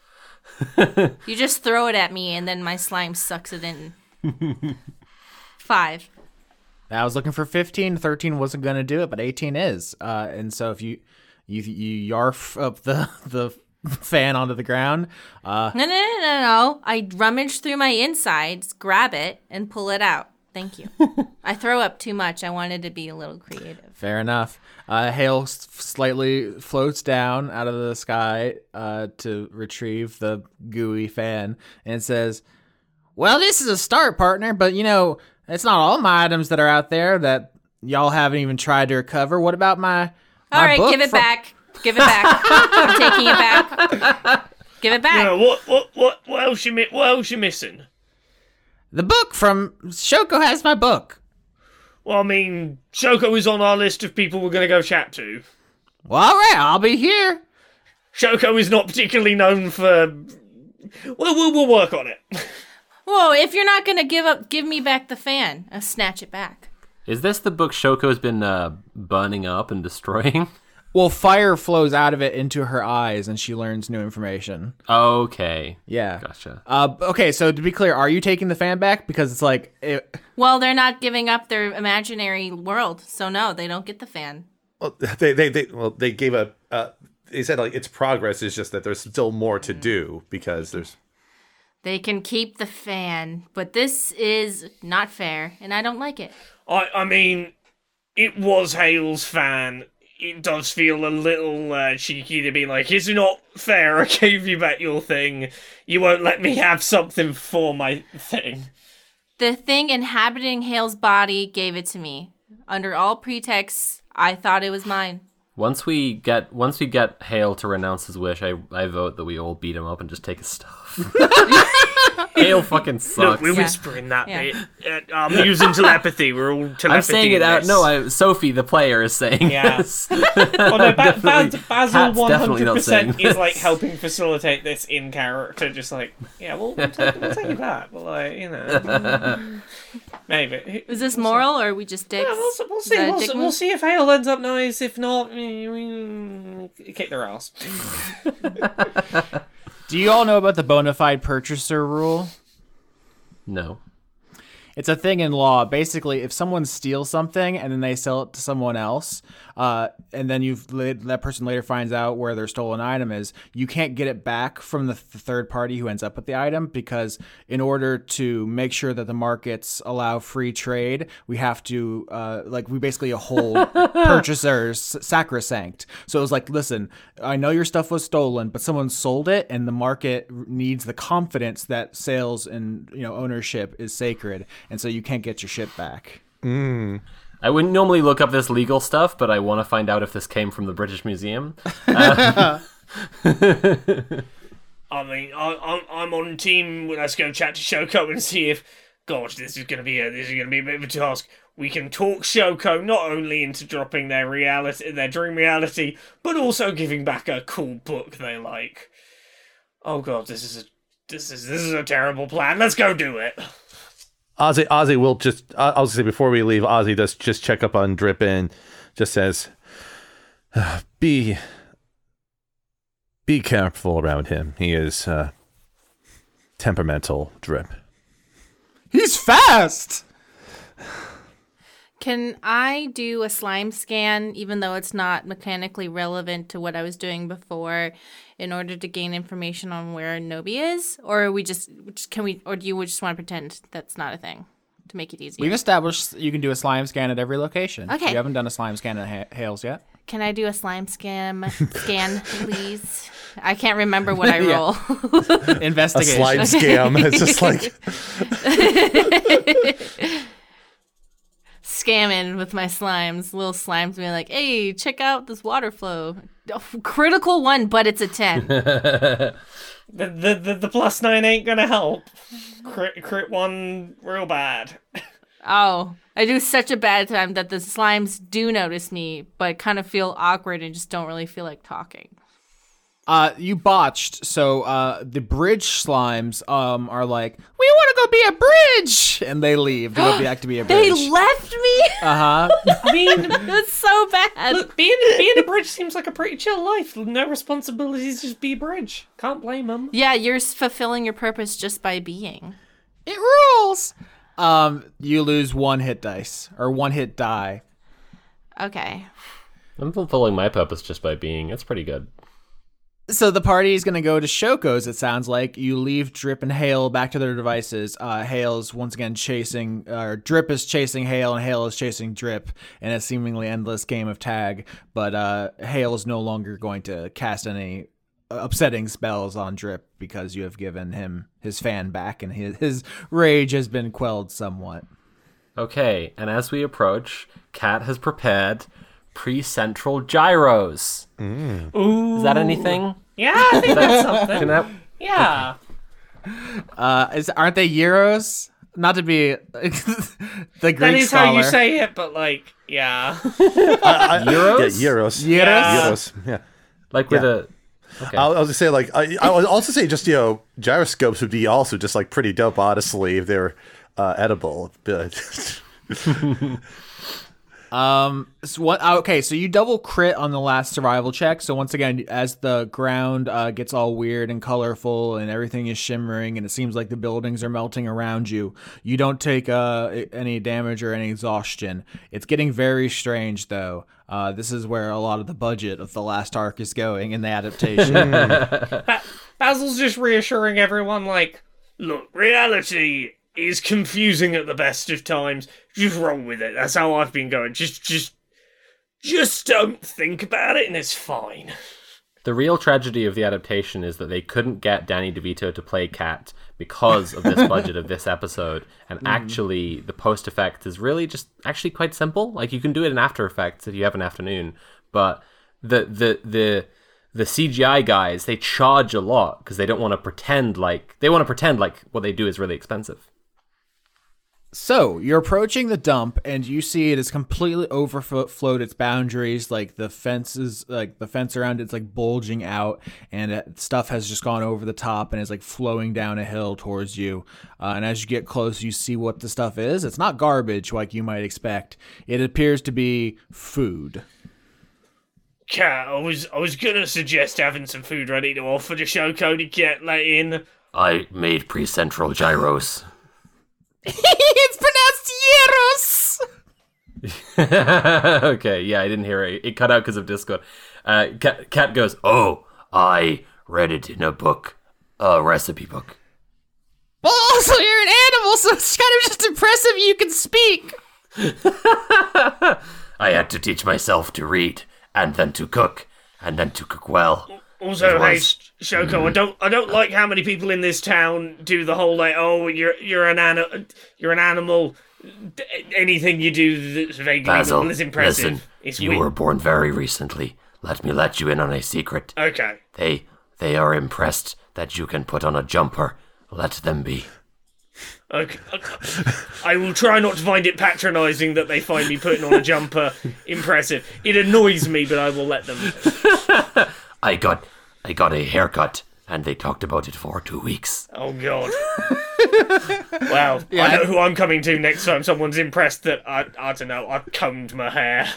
(laughs) You just throw it at me, and then my slime sucks it in. (laughs) Five. I was looking for 15. 13 wasn't going to do it, but 18 is. Uh, and so if you you you yarf up the (laughs) the fan onto the ground, uh, No, no, no, no, no. I rummage through my insides, grab it, and pull it out. Thank you. (laughs) I throw up too much. I wanted to be a little creative. fair enough. Uh, hail s- slightly floats down out of the sky uh, to retrieve the gooey fan and says, "Well, this is a start, partner, but you know it's not all my items that are out there that y'all haven't even tried to recover. What about my?" All my right, book give it from- back. Give it back. I'm taking it back. (laughs) Give it back. Yeah, what what what what else you mi- what else you missing? The book from Shoko has my book. Well, I mean, Shoko is on our list of people we're gonna go chat to. Well, all right, I'll be here. Shoko is not particularly known for. Well, we'll, we'll work on it. (laughs) Whoa! If you're not gonna give up, give me back the fan. I'll snatch it back. Is this the book Shoko's been uh, burning up and (laughs) destroying? Well, fire flows out of it into her eyes, and she learns new information. Okay, Yeah. gotcha. Uh, okay, so to be clear, are you taking the fan back? Because it's like, it, Well, they're not giving up their imaginary world, so no, they don't get the fan. Well, (laughs) they they, they well they gave a uh, they said like its progress is just that there's still more to do because there's They can keep the fan, but this is not fair, and I don't like it. I I mean, it was Hale's fan. It does feel a little uh, cheeky to be like, "It's not fair. I gave you back your thing. You won't let me have something for my thing." The thing inhabiting Hale's body gave it to me. Under all pretexts, I thought it was mine. Once we get once we get Hale to renounce his wish, I I vote that we all beat him up and just take his stuff. (laughs) (laughs) (laughs) Hale fucking Look, sucks. we're Yeah. whispering that Yeah. bit. Uh, I'm using telepathy. We're all (laughs) telepathy. I'm saying it out. this. No, I, Sophie, the player, is saying Yeah. (laughs) this. Oh no, ba- ba- Definitely- Basil Pat's one definitely hundred not saying percent is this. like helping facilitate this in character. Just like, yeah, we'll, we'll, take, we'll take that, but like, you know, maybe. Is this moral or are we just dicks? Yeah, we'll, see- we'll Is see. that a We'll, dick see- we'll move? see if Hale ends up nice. If not, mm, kick their ass. Do you all know about the bona fide purchaser rule? no. It's a thing in law. Basically, if someone steals something and then they sell it to someone else, uh, and then you've la- that person later finds out where their stolen item is, you can't get it back from the, th- third party who ends up with the item because in order to make sure that the markets allow free trade, we have to uh, like we basically hold (laughs) purchasers sacrosanct. So it was like, listen, I know your stuff was stolen, but someone sold it, and the market needs the confidence that sales and you know ownership is sacred, and so you can't get your shit back. I wouldn't normally look up this legal stuff, but I want to find out if this came from the British Museum. (laughs) I mean, I, I'm I'm on team. Let's go chat to Shoko and see if. Gosh, this is gonna be a this is gonna be a bit of a task. We can talk Shoko not only into dropping their reality, their dream reality, but also giving back a cool book they like. Oh god, this is a this is this is a terrible plan. Let's go do it. Ozzy, Ozzy will just. I I was gonna say before we leave, Ozzy does just check up on Drip and just says, "Uh, (sighs) "Be, be careful around him. He is uh, temperamental. Drip. He's fast. Can I do a slime scan, even though it's not mechanically relevant to what I was doing before, in order to gain information on where Nobi is? Or are we just just- can we? Or do you just want to pretend that's not a thing to make it easier? We've established you can do a slime scan at every location. Okay. You haven't done a slime scan at ha- Hales yet. Can I do a slime scan, (laughs) scan, please? I can't remember what I (laughs) Yeah. roll. (laughs) A Investigation. slime scam. It's just like Scamming with my slimes, little slimes being like, "Hey, check out this water flow." Oh, (laughs) critical one, but it's a ten. (laughs) The, the the the plus nine ain't gonna help. Crit crit one real bad. Oh, I do such a bad time that the slimes do notice me, but kind of feel awkward and just don't really feel like talking. Uh, you botched. So uh, the bridge slimes um are like, we want to go be a bridge, and they leave to go back to be a (gasps) bridge. They left me. uh huh. (laughs) I mean, That's so bad. look, being being a bridge seems like a pretty chill life. No responsibilities, just be a bridge. Can't blame them. yeah, you're fulfilling your purpose just by being. It rules. Um, you lose one hit dice or one hit die. Okay. I'm fulfilling my purpose just by being. It's pretty good. So the party is going to go to Shoko's. It sounds like you leave Drip and Hale back to their devices. Uh, Hale's once again chasing, or Drip is chasing Hale, and Hale is chasing Drip in a seemingly endless game of tag. But uh, Hale is no longer going to cast any upsetting spells on Drip because you have given him his fan back, and his his rage has been quelled somewhat. Okay, and as we approach, Cat has prepared pre-central gyros. Ooh. Is that anything? Yeah, I think that's (laughs) something. Can that? Yeah. Uh, is aren't they euros? Not to be (laughs) the Greek That is scholar. how you say it, but like, yeah. I- I- Euros? Yeah, euros. Euros? Euros. Yeah. Like with Yeah. a. Okay. I, I was gonna say like I, I would also say just you know gyroscopes would be also just like pretty dope honestly if they're uh, edible. But (laughs) Um. So what? Okay. So you double crit on the last survival check. So once again, as the ground uh, gets all weird and colorful and everything is shimmering and it seems like the buildings are melting around you, you don't take uh, any damage or any exhaustion. It's getting very strange though. Uh, this is where a lot of the budget of the last arc is going in the adaptation. (laughs) Ba- Basil's just reassuring everyone, like, look, reality is confusing at the best of times. Just roll with it. That's how I've been going. Just, just, just don't think about it, and it's fine. The real tragedy of the adaptation is that they couldn't get Danny DeVito to play Cat because of this (laughs) budget of this episode. And hmm. actually, the post effect is really just actually quite simple. Like you can do it in After Effects if you have an afternoon, but the the the the CGI guys they charge a lot because they don't want to pretend like they want to pretend like what they do is really expensive. So you're approaching the dump, and you see it has completely overflowed its boundaries. Like the fences, like the fence around it's like bulging out, and uh, stuff has just gone over the top and is like flowing down a hill towards you. Uh, and as you get close, you see what the stuff is. It's not garbage like you might expect. It appears to be food. Cat, I was I was gonna suggest having some food ready to offer to Shoko to get let in. I made pre-central gyros. (laughs) it's pronounced Yeros. (laughs) okay, yeah, I didn't hear it. It cut out because of Discord. Uh, Cat, Cat goes, Oh, I read it in a book, a recipe book. Well, also you're an animal, so it's kind of just impressive you can speak. (laughs) I had to teach myself to read, and then to cook, and then to cook well. Also, hey, Shoko, I mm-hmm. don't I don't like how many people in this town do the whole like, oh, you're you're an ani- you're an animal. D- anything you do that's vaguely Basil, is impressive. listen, it's you weird. were born very recently. Let me let you in on a secret. Okay. They they are impressed that you can put on a jumper. Let them be. Okay. I will try not to find it patronising that they find me putting on a jumper (laughs) impressive. It annoys me, but I will let them. (laughs) I got I got a haircut, and they talked about it for two weeks. Oh God. (laughs) wow. I know who I'm coming to next time. Someone's impressed that I I don't know. I combed my hair.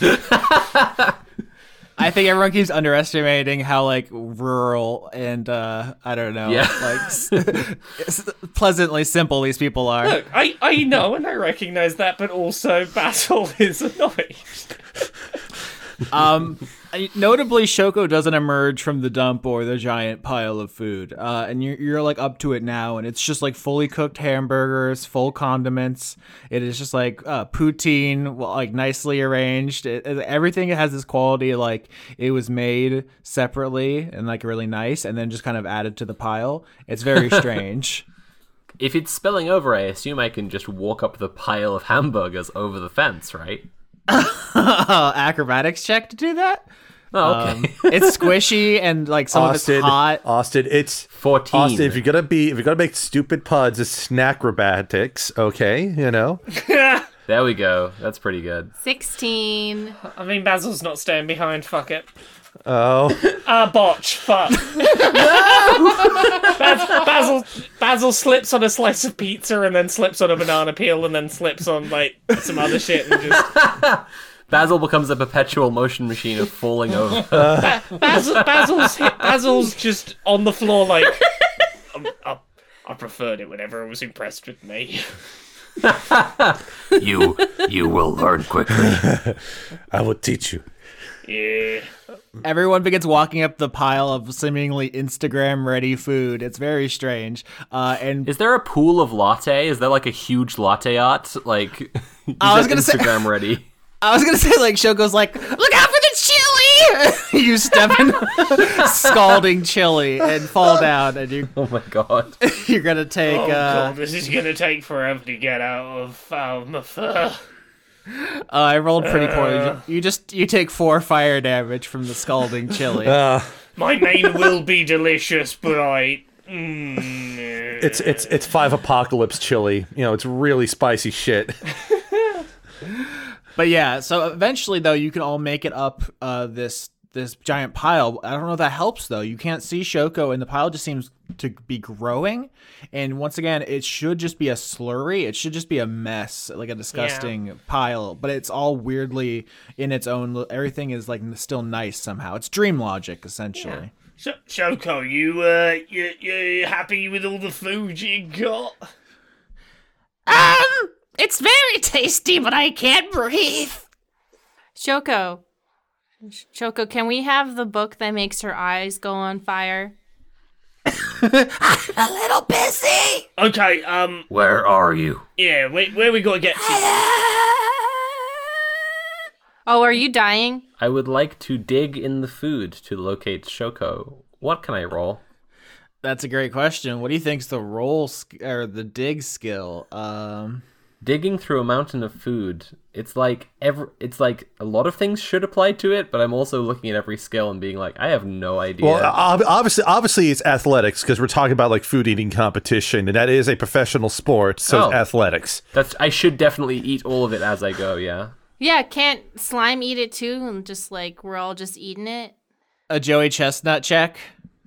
(laughs) I think everyone keeps underestimating how like rural and uh I don't know, Yeah. like (laughs) s- s- pleasantly simple these people are. Look, I I know and I recognise that, but also Basil is annoyed. Um, notably, Shoko doesn't emerge from the dump or the giant pile of food. Uh, and you're, you're like up to it now, and it's just like fully cooked hamburgers, full condiments. It is just like uh, poutine, like nicely arranged. It, it- everything has this quality like it was made separately and like really nice, and then just kind of added to the pile. It's very (laughs) strange. if it's spilling over, I assume I can just walk up the pile of hamburgers over the fence, right? (laughs) acrobatics check to do that. Oh, okay. Um, it's squishy and like some Austin, of it's hot. Austin, it's 14. Austin, if you're gonna be, if you're gonna make stupid puds, it's snack acrobatics, okay? You know, (laughs) there we go. That's pretty good. 16. I mean, Basil's not staying behind. Fuck it. Oh, (laughs) Ah, botch. Fuck. (laughs) (laughs) Bas- Basil Basil slips on a slice of pizza and then slips on a banana peel and then slips on like some other shit and just Basil becomes a perpetual motion machine of falling over. Basil Basil's hit, Basil's just on the floor like um, I, I preferred it when everyone was impressed with me. You you will learn quickly. I will teach you. Yeah. Everyone begins walking up the pile of seemingly Instagram ready food. It's very strange. Uh, and Is there a pool of latte? Is there like a huge latte art? Like, (laughs) you I was gonna say- Instagram ready. (laughs) I was gonna say, like, Shoko's like, look out for the chili! (laughs) you step in scalding chili and fall down, and you, Oh my god. you're gonna take. Oh uh, god, this is gonna take forever to get out of out of my fur. Uh, I rolled pretty poorly. You- You just you take four fire damage from the scalding chili. Uh, My main will be delicious, but I. Mm, it's it's it's five apocalypse chili. You know, it's really spicy shit. (laughs) But yeah, so eventually though, you can all make it up uh, this this giant pile. I don't know if that helps though. You can't see Shoko, and the pile just seems to be growing. And once again, it should just be a slurry. It should just be a mess, like a disgusting pile. But it's all weirdly in its own. Everything is like still nice somehow. It's dream logic essentially. Sh- Shoko, you uh, you you happy with all the food you got? Um, it's very tasty, but I can't breathe. Shoko. Sh- Shoko, can we have the book that makes her eyes go on fire? (laughs) A little busy. Okay, um, Where are you? yeah, where, where we gotta get to? Oh, are you dying? I would like to dig in the food to locate Shoko. What can I roll? That's a great question. What do you think's the roll sk- or the dig skill? Um, digging through a mountain of food. It's like every, it's like a lot of things should apply to it, but I'm also looking at every skill and being like, I have no idea. Well, obviously, obviously, it's athletics because we're talking about like food eating competition, and that is a professional sport, so Oh. it's athletics. That's I should definitely eat all of it as I go. Yeah. Yeah, can't slime eat it too? And just like we're all just eating it. A Joey Chestnut check.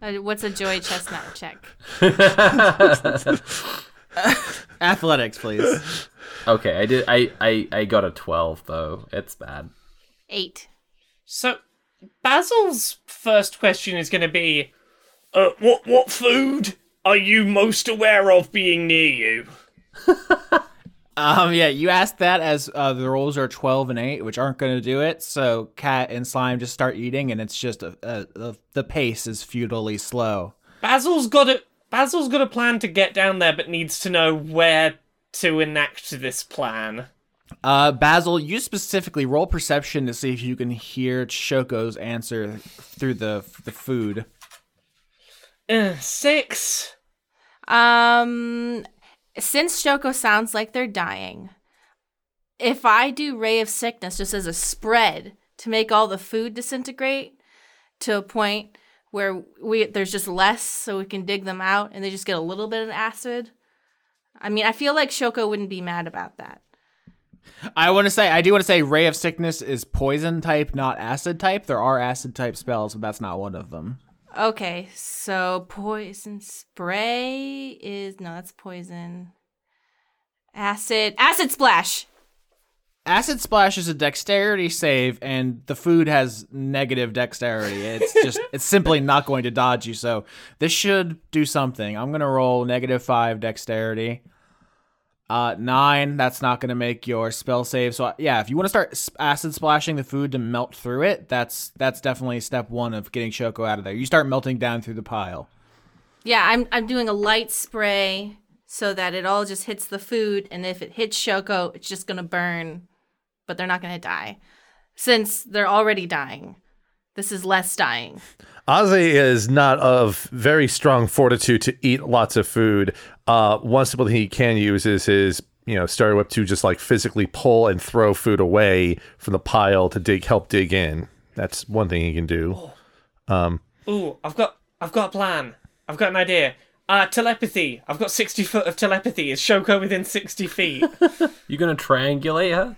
Uh, what's a Joey Chestnut check? (laughs) (laughs) (laughs) Athletics, please. Okay, I did. I I I got a twelve though. It's bad. Eight. So, Basil's first question is going to be, uh, what what food are you most aware of being near you? (laughs) Um, yeah, you asked that as uh, the rolls are 12 and 8, which aren't going to do it. So Cat and Slime just start eating, and it's just a, a, a, the pace is futilely slow. Basil's got a Basil's got a plan to get down there, but needs to know where to enact this plan. Uh, Basil, you specifically roll perception to see if you can hear Shoko's answer through the the food. Uh, six. Um, since Shoko sounds like they're dying, if I do Ray of Sickness just as a spread to make all the food disintegrate to a point where we there's just less, so we can dig them out and they just get a little bit of acid. I mean, I feel like Shoko wouldn't be mad about that. I want to say, I do want to say, Ray of Sickness is poison type, not acid type. There are acid type spells, but that's not one of them. Okay, so poison spray is no, that's poison. Acid, acid splash. Acid Splash is a dexterity save, and the food has negative dexterity. It's just, (laughs) it's simply not going to dodge you. So this should do something. I'm gonna roll negative five dexterity. Uh, nine. That's not gonna make your spell save. So yeah, if you want to start acid splashing the food to melt through it, that's that's definitely step one of getting Shoko out of there. You start melting down through the pile. Yeah, I'm I'm doing a light spray so that it all just hits the food, and if it hits Shoko, it's just gonna burn, but they're not gonna die, since they're already dying. This is less dying. Ozzy is not of very strong fortitude to eat lots of food. Uh, one simple thing he can use is his, you know, starter whip to just like physically pull and throw food away from the pile to dig, help dig in. That's one thing he can do. Ooh, I've got I've got a plan. I've got an idea. Uh, telepathy. I've got sixty foot of telepathy. Is Shoko within sixty feet? (laughs) You're gonna triangulate her?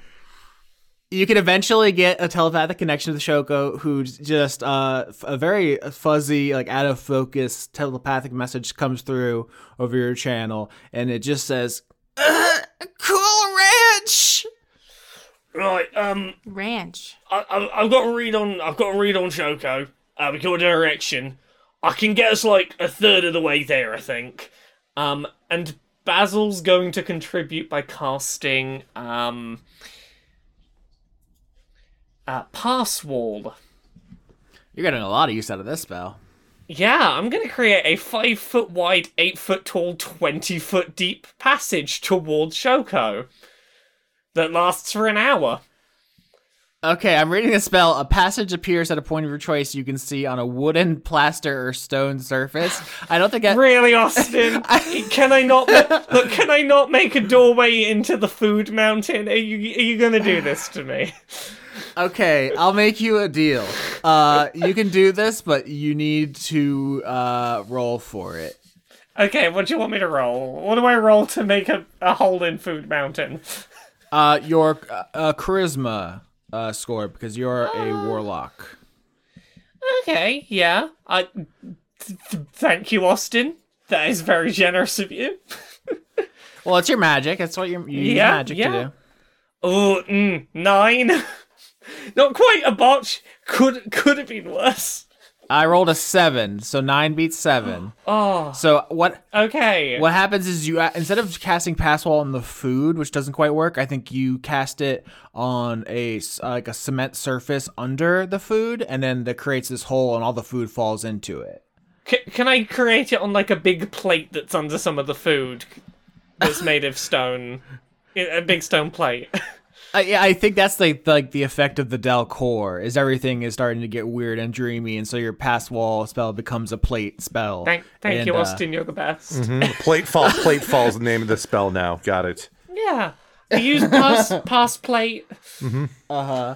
You can eventually get a telepathic connection with Shoko, who's just uh, f- a very fuzzy, like out of focus telepathic message comes through over your channel, and it just says, "Uh, "Cool Ranch." right. Um. Ranch. I, I, I've got to read on. I've got to read on Shoko. Uh, we got a direction. I can get us like a third of the way there, I think. Um, and Basil's going to contribute by casting um, uh. You're getting a lot of use out of this spell. Yeah, I'm going to create a five foot wide, eight foot tall, twenty foot deep passage towards Shoko that lasts for an hour. Okay, I'm reading the spell. A passage appears at a point of your choice you can see on a wooden, plaster, or stone surface. I don't think I. Really, Austin? (laughs) can I not look? Can I not make a doorway into the food mountain? Are you are you gonna do this to me? Okay, I'll make you a deal. Uh, you can do this, but you need to uh, roll for it. Okay, what do you want me to roll? What do I roll to make a, a hole in food mountain? Uh, your uh, uh, charisma uh, score because you're a warlock. Okay, yeah. I th- th- thank you, Austin. That is very generous of you. Well, it's your magic. That's what you're, you use magic yeah. to do. Oh, mm, nine. (laughs) Not quite a botch. Could could have been worse. I rolled a seven, so nine beats seven. (gasps) Oh, So what okay. what happens is you uh, instead of casting pass wall on the food, which doesn't quite work, I think you cast it on a like a cement surface under the food, and then that creates this hole, and all the food falls into it. C- can I create it on like a big plate that's under some of the food that's made of stone? (laughs) A big stone plate. (laughs) I, I think that's like like the effect of the Dal Quor is everything is starting to get weird and dreamy, and so your pass wall spell becomes a plate spell. Thank, thank And, you, uh, Austin. You're the best. Plate fall. (laughs) Plate falls. The name of the spell now. Got it. Yeah. You use pass pass plate. Mm-hmm. Uh huh.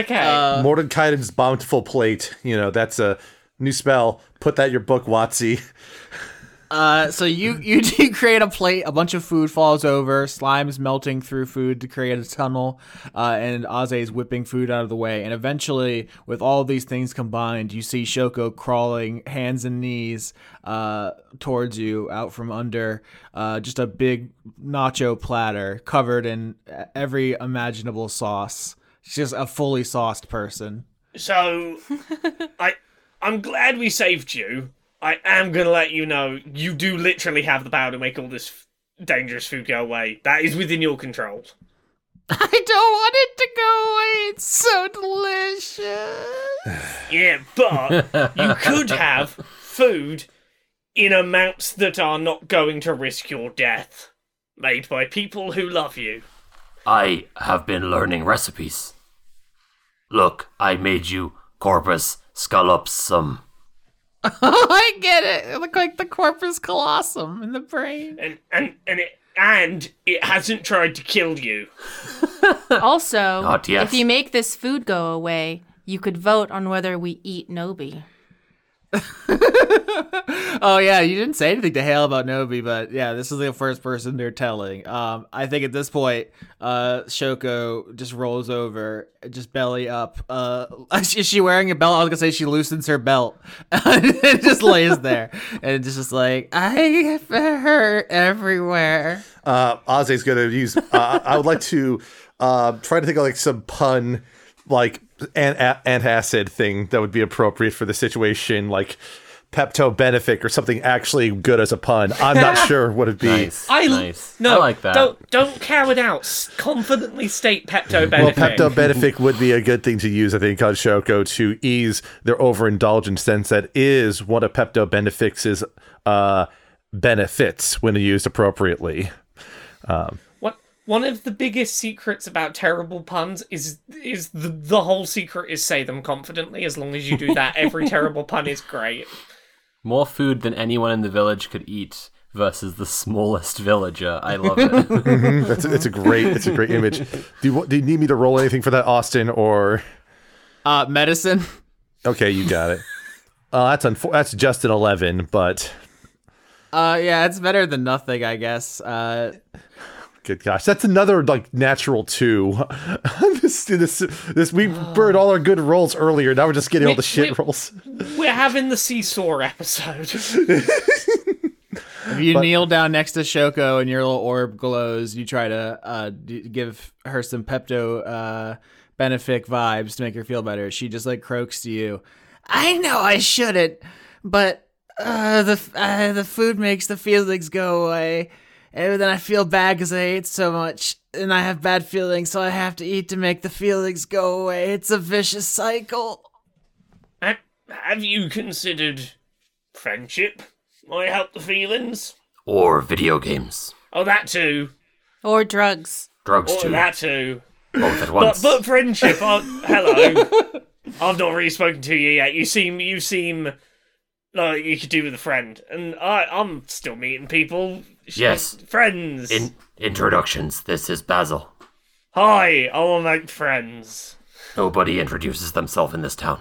Okay. Uh, Mordenkainen's bountiful plate. You know, that's a new spell. Put that in your book, Watsy. Uh, so you you (laughs) do create a plate. A bunch of food falls over. Slime's melting through food to create a tunnel, uh, and Aze's whipping food out of the way. And eventually, with all these things combined, you see Shoko crawling hands and knees uh, towards you out from under uh, just a big nacho platter covered in every imaginable sauce. She's just a fully sauced person. So, (laughs) I, I'm glad we saved you. I am gonna let you know you do literally have the power to make all this f- dangerous food go away. That is within your control. (laughs) I don't want it to go away. It's so delicious. (sighs) Yeah, but you could have food in amounts that are not going to risk your death, made by people who love you. I have been learning recipes. Look, I made you corpus scallopsum. (laughs) I get it. It looked like the corpus callosum in the brain. And and and it and it hasn't tried to kill you. (laughs) Also, if you make this food go away, you could vote on whether we eat Nobi. (laughs) Oh yeah, you didn't say anything to Hale about Nobi, but yeah, this is the first person they're telling. Um, I think at this point, uh, Shoko just rolls over, just belly up. Uh, (laughs) is she wearing a belt? I was gonna say she loosens her belt (laughs) and just lays there, and just is like, I hurt everywhere. Uh, Ozzy's gonna use. Uh, I would like to uh, try to think of like some pun, like an antacid thing that would be appropriate for the situation, like Pepto Benefic or something actually good as a pun. I'm not (laughs) sure what it'd be. Nice. I nice. no, I like that. Don't don't cow it out. Confidently state Pepto Benefic. Well, Pepto Benefic would be a good thing to use, I think, on Shoko to ease their overindulgence, since that is one of Pepto Benefic's uh, benefits when used appropriately. What one of the biggest secrets about terrible puns is is the the whole secret is say them confidently. As long as you do that, every (laughs) terrible pun is great. More food than anyone in the village could eat versus the smallest villager. I love it. (laughs) That's a, it's a great it's a great image. Do you, do you need me to roll anything for that, Austin? Or Uh, medicine. okay, you got it. (laughs) Uh, that's unfo- that's just an eleven, but Uh, yeah, it's better than nothing, I guess. Uh, good gosh, that's another like natural two. (laughs) this, this this we burned all our good rolls earlier. Now we're just getting all the shit we- rolls. We're having the seesaw episode. If you kneel down next to Shoko and your little orb glows, you try to uh, d- give her some Pepto uh, Benefic vibes to make her feel better. She just like croaks to you. I know I shouldn't, but uh, the uh, the food makes the feelings go away, and then I feel bad because I ate so much, and I have bad feelings, so I have to eat to make the feelings go away. It's a vicious cycle. Have you considered friendship? Might help the feelings. Or video games. Oh, that too. Or drugs. Drugs Oh, too. that too. Both at But once. but friendship. Oh, (laughs) hello. I've not really spoken to you yet. You seem you seem like you could do with a friend, and I I'm still meeting people. Yes. friends. In- introductions. This is Basil. Hi, I want to make friends. Nobody introduces themselves in this town.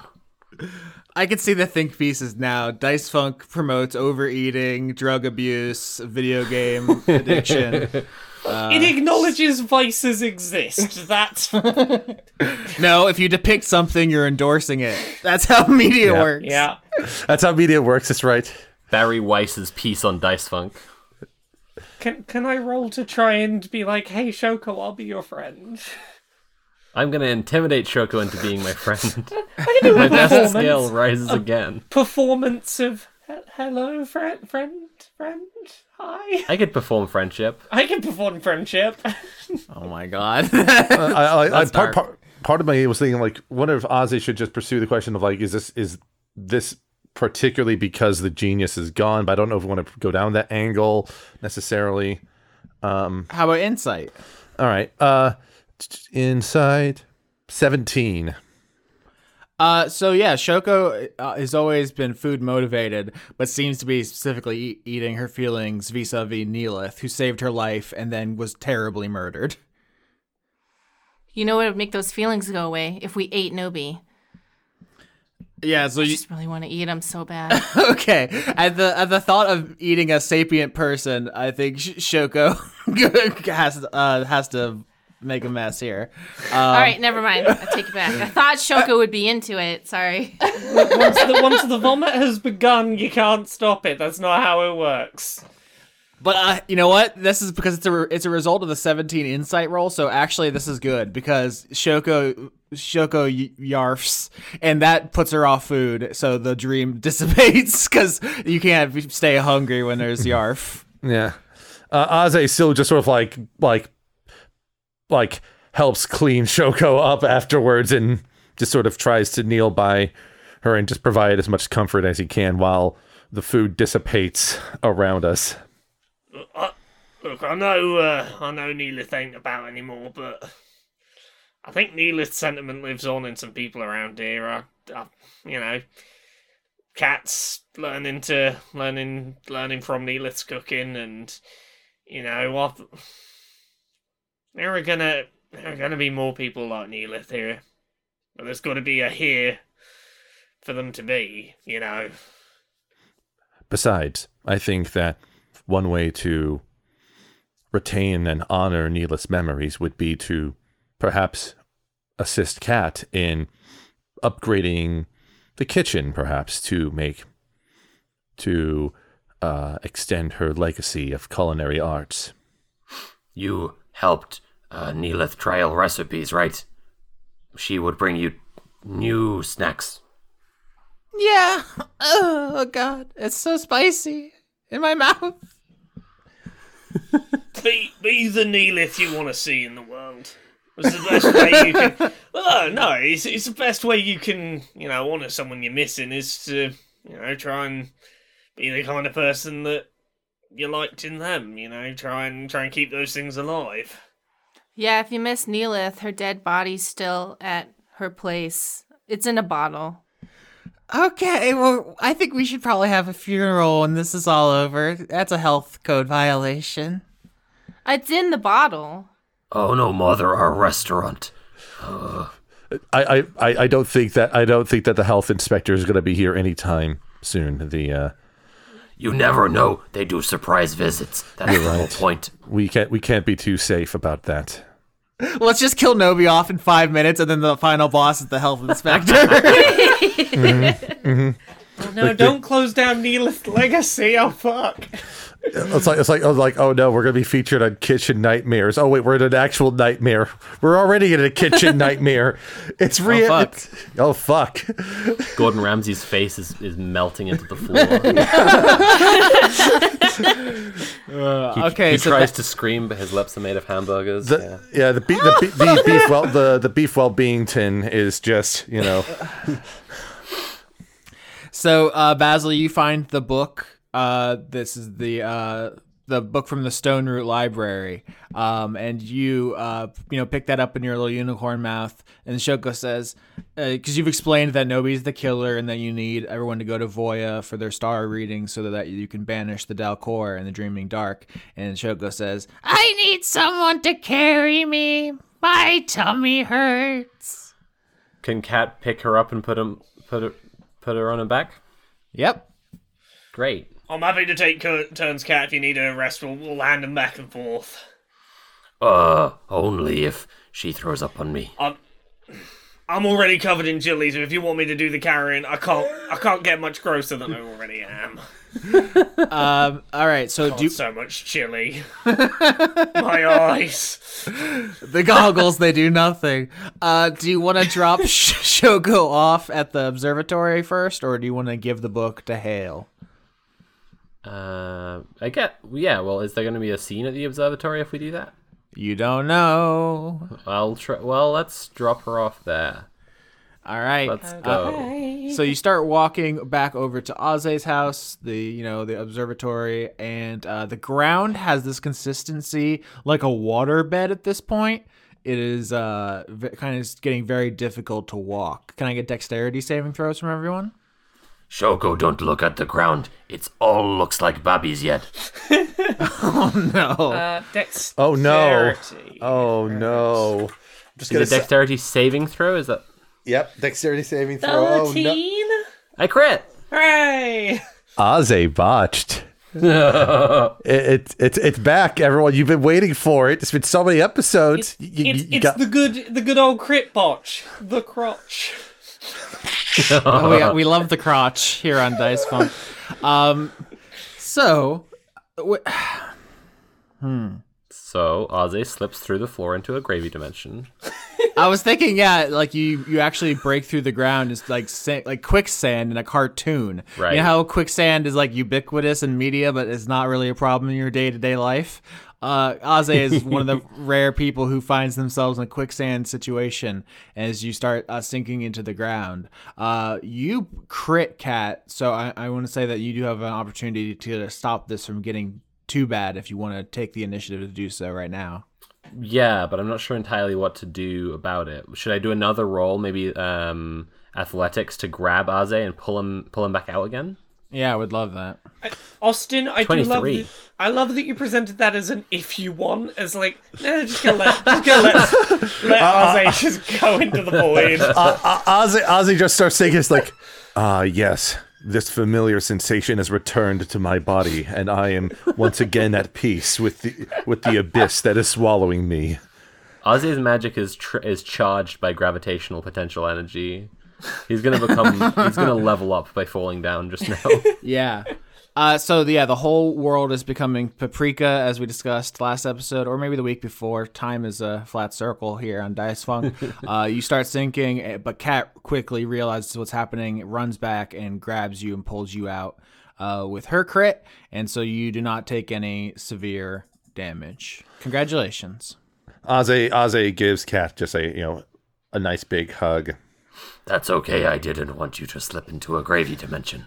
I can see the think pieces now. Dice Funk promotes overeating, drug abuse, video game (laughs) addiction. it acknowledges vices exist. That's (laughs) no, if you depict something, you're endorsing it. That's how media Yeah. works. yeah. That's how media works. It's right. Bari Weiss's piece on Dice Funk. Can can I roll to try and be like, hey Shoko, I'll be your friend. I'm gonna intimidate Shoko into being my friend. (laughs) I can do my best performance. skill rises again. Performance of "He- hello, friend, friend, friend. Hi. I could perform friendship. I can perform friendship. (laughs) Oh my god. I, I, I, That's part, dark. part, part of me was thinking like, wonder if Ozzy should just pursue the question of like, is this is this particularly because the genius is gone? But I don't know if we want to go down that angle necessarily. Um, How about insight? All right, uh, inside seventeen. Uh, so yeah, Shoko uh, has always been food motivated, but seems to be specifically e- eating her feelings vis-a-vis Neelith, who saved her life and then was terribly murdered. You know what would make those feelings go away if we ate Nobi. Yeah, so I you just really want to eat them so bad. (laughs) okay. At the at the thought of eating a sapient person, I think Sh- Shoko (laughs) has uh, has to make a mess here. Um, All right, never mind. I take it back. I thought Shoko would be into it. Sorry. once the once the vomit has begun, you can't stop it. That's not how it works. But uh, you know what? This is because it's a re- it's a result of the 17 insight roll. So actually, this is good because Shoko Shoko yarfs, and that puts her off food. So the dream (laughs) dissipates because you can't stay hungry when there's (laughs) yarf. Yeah. Uh, Aze still just sort of like like like helps clean (laughs) Shoko up afterwards and just sort of tries to kneel by her and just provide as much comfort as he can while the food dissipates around us. Look, I know, uh, I know Neelith ain't about anymore, but I think Neelith's sentiment lives on in some people around here. I, I, you know, cats learning to learning learning from Neelith's cooking, and you know what? There are gonna there are gonna be more people like Neelith here, but there's got to be a here for them to be. You know. Besides, I think that one way to retain and honor Neela's memories would be to perhaps assist Kat in upgrading the kitchen, perhaps to make to uh, extend her legacy of culinary arts. You helped uh, Neelith trial recipes, right? She would bring you new snacks. Yeah. Oh God, it's so spicy in my mouth. Be be the Neelith you want to see in the world. It's the best way you can. (laughs) Oh no, it's it's the best way you can you know honor someone you're missing is to you know try and be the kind of person that you liked in them. You know, try and try and keep those things alive. Yeah, if you miss Neelith, her dead body's still at her place. It's in a bottle. Okay, well, I think we should probably have a funeral when this is all over. That's a health code violation. It's in the bottle. Oh no, mother, our restaurant. I, I, I I don't think that I don't think that the health inspector is going to be here anytime soon. The uh, You never know. They do surprise visits. That's the whole point. we can't we can't be too safe about that. Let's just kill Nobi off in five minutes, and then the final boss is the health inspector. (laughs) Mm-hmm. Mm-hmm. No, don't close down Neelith's legacy. Oh fuck. It's like it's like oh like oh no, we're gonna be featured on Kitchen Nightmares. Oh wait, we're in an actual nightmare. We're already in a kitchen (laughs) nightmare. It's oh, real. fuck. it's- Oh fuck! Gordon Ramsay's face is, is melting into the floor. (laughs) Uh, he, okay, he so tries that- to scream, but his lips are made of hamburgers. The, yeah. yeah. the be- the, be- the (laughs) beef well the the beef well being tin is just you know So, uh, Basil, you find the book. Uh, this is the uh, the book from the Stone Root Library, um, and you uh, you know pick that up in your little unicorn mouth. And Shoko says, because you've explained that Nobi's the killer, and that you need everyone to go to Voya for their star reading, so that you can banish the Dal Quor and the Dreaming Dark. And Shoko says, I need someone to carry me. My tummy hurts. Can Cat pick her up and put him put her put her on her back? "Yep." Great. I'm happy to take cur- turns, cat. If you need a rest, we'll, we'll hand them back and forth. Uh, only if she throws up on me. I'm I'm already covered in chili, so if you want me to do the carrying, I can't. I can't get much grosser than I already am. Um, all right. So God, do so much chili. (laughs) My eyes. the goggles they do nothing. Uh, do you want to drop (laughs) Sh- Shoko off at the observatory first, or do you want to give the book to Hale? Uh, I get. Yeah. Well, is there going to be a scene at the observatory if we do that? You don't know. I'll try. Well, let's drop her off there. All right. Let's go. So you start walking back over to Aze's house, the you know the observatory, and uh, the ground has this consistency like a water bed at this point. It is uh, v- kind of getting very difficult to walk. Can I get dexterity saving throws from everyone? Shoko, don't look at the ground. It's all looks like Babby's Yed. (laughs) Oh no. Uh, Dex. Oh no! Oh no! I'm just Is it say, dexterity saving throw? Is that Yep, dexterity saving throw. Oh no! Thirteen. I crit? Hooray! Aze botched. (laughs) it, it, it's it's back, everyone. You've been waiting for it. It's been so many episodes. You- you- It's, you it's got- the good the good old crit botch. The crotch. (laughs) Oh, we, we love the crotch here on Dice Funk. Um, so, w- (sighs) So Aze slips through the floor into a gravy dimension. I was thinking, yeah, like you you actually break through the ground is like sa- like quicksand in a cartoon. Right. You know how quicksand is like ubiquitous in media, but it's not really a problem in your day to day life. Uh, Aze is one of the (laughs) rare people who finds themselves in a quicksand situation as you start uh, sinking into the ground. Uh, you crit cat, so I, I want to say that you do have an opportunity to stop this from getting too bad if you want to take the initiative to do so right now. Yeah, but I'm not sure entirely what to do about it. Should I do another roll, maybe um, athletics to grab Aze and pull him pull him back out again? Yeah, I would love that. Austin, I do love 23. that, I love that you presented that as an if you want, as like, nah, just gonna let just gonna let (laughs) let Arze just go into the void. uh, uh, Ozzy, Ozzy just starts saying it's like, ah, yes, this familiar sensation has returned to my body, and I am once again at peace with the with the abyss that is swallowing me. Aze's magic is tr- is charged by gravitational potential energy. He's gonna become. he's gonna level up by falling down just now. (laughs) Yeah. Uh, so yeah, the whole world is becoming paprika, as we discussed last episode, or maybe the week before. Time is a flat circle here on Dice Funk. (laughs) uh, you start sinking, eh, but Cat quickly realizes what's happening, runs back and grabs you and pulls you out uh, with her crit, and so you do not take any severe damage. Congratulations. Ozzy, Ozzy gives Cat just a you know a nice big hug. That's okay. I didn't want you to slip into a gravy dimension.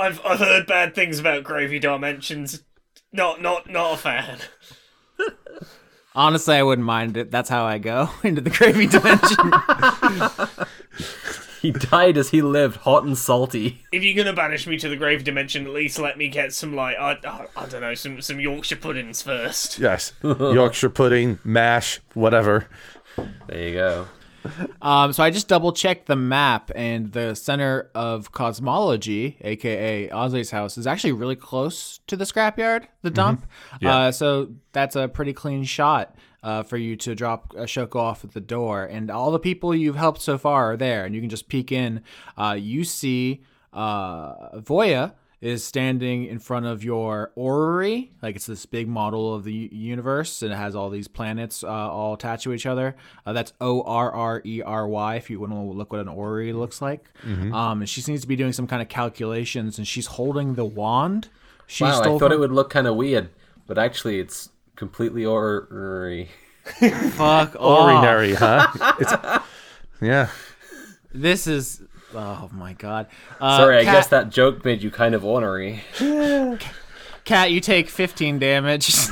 I've I've heard bad things about gravy dimensions. Not not not a fan. Honestly, I wouldn't mind it. That's how I go (laughs) into the gravy dimension. (laughs) he died as he lived, hot and salty. If you're gonna banish me to the grave dimension, at least let me get some like I I, I don't know some some Yorkshire puddings first. Yes, Yorkshire pudding, mash, whatever. There you go. Um, so I just double checked the map, and the center of cosmology, aka Ozzy's house, is actually really close to the scrapyard, the dump. Yeah. Uh, so that's a pretty clean shot uh, for you to drop a Shoko off at the door, and all the people you've helped so far are there, and you can just peek in. Uh, you see uh, Voya is standing in front of your orrery, like it's this big model of the universe, and it has all these planets uh, all attached to each other. Uh, that's O R R E R Y. If you want to look what an orrery looks like, um, and she seems to be doing some kind of calculations, and she's holding the wand. She wow, I thought from- it would look kind of weird, but actually, it's completely orrery. (laughs) fuck off. Ordinary, huh? (laughs) It's, yeah. This is oh my god. Uh, Sorry, I Kat- guess that joke made you kind of ornery. (laughs) Cat, you take 15 damage. (laughs)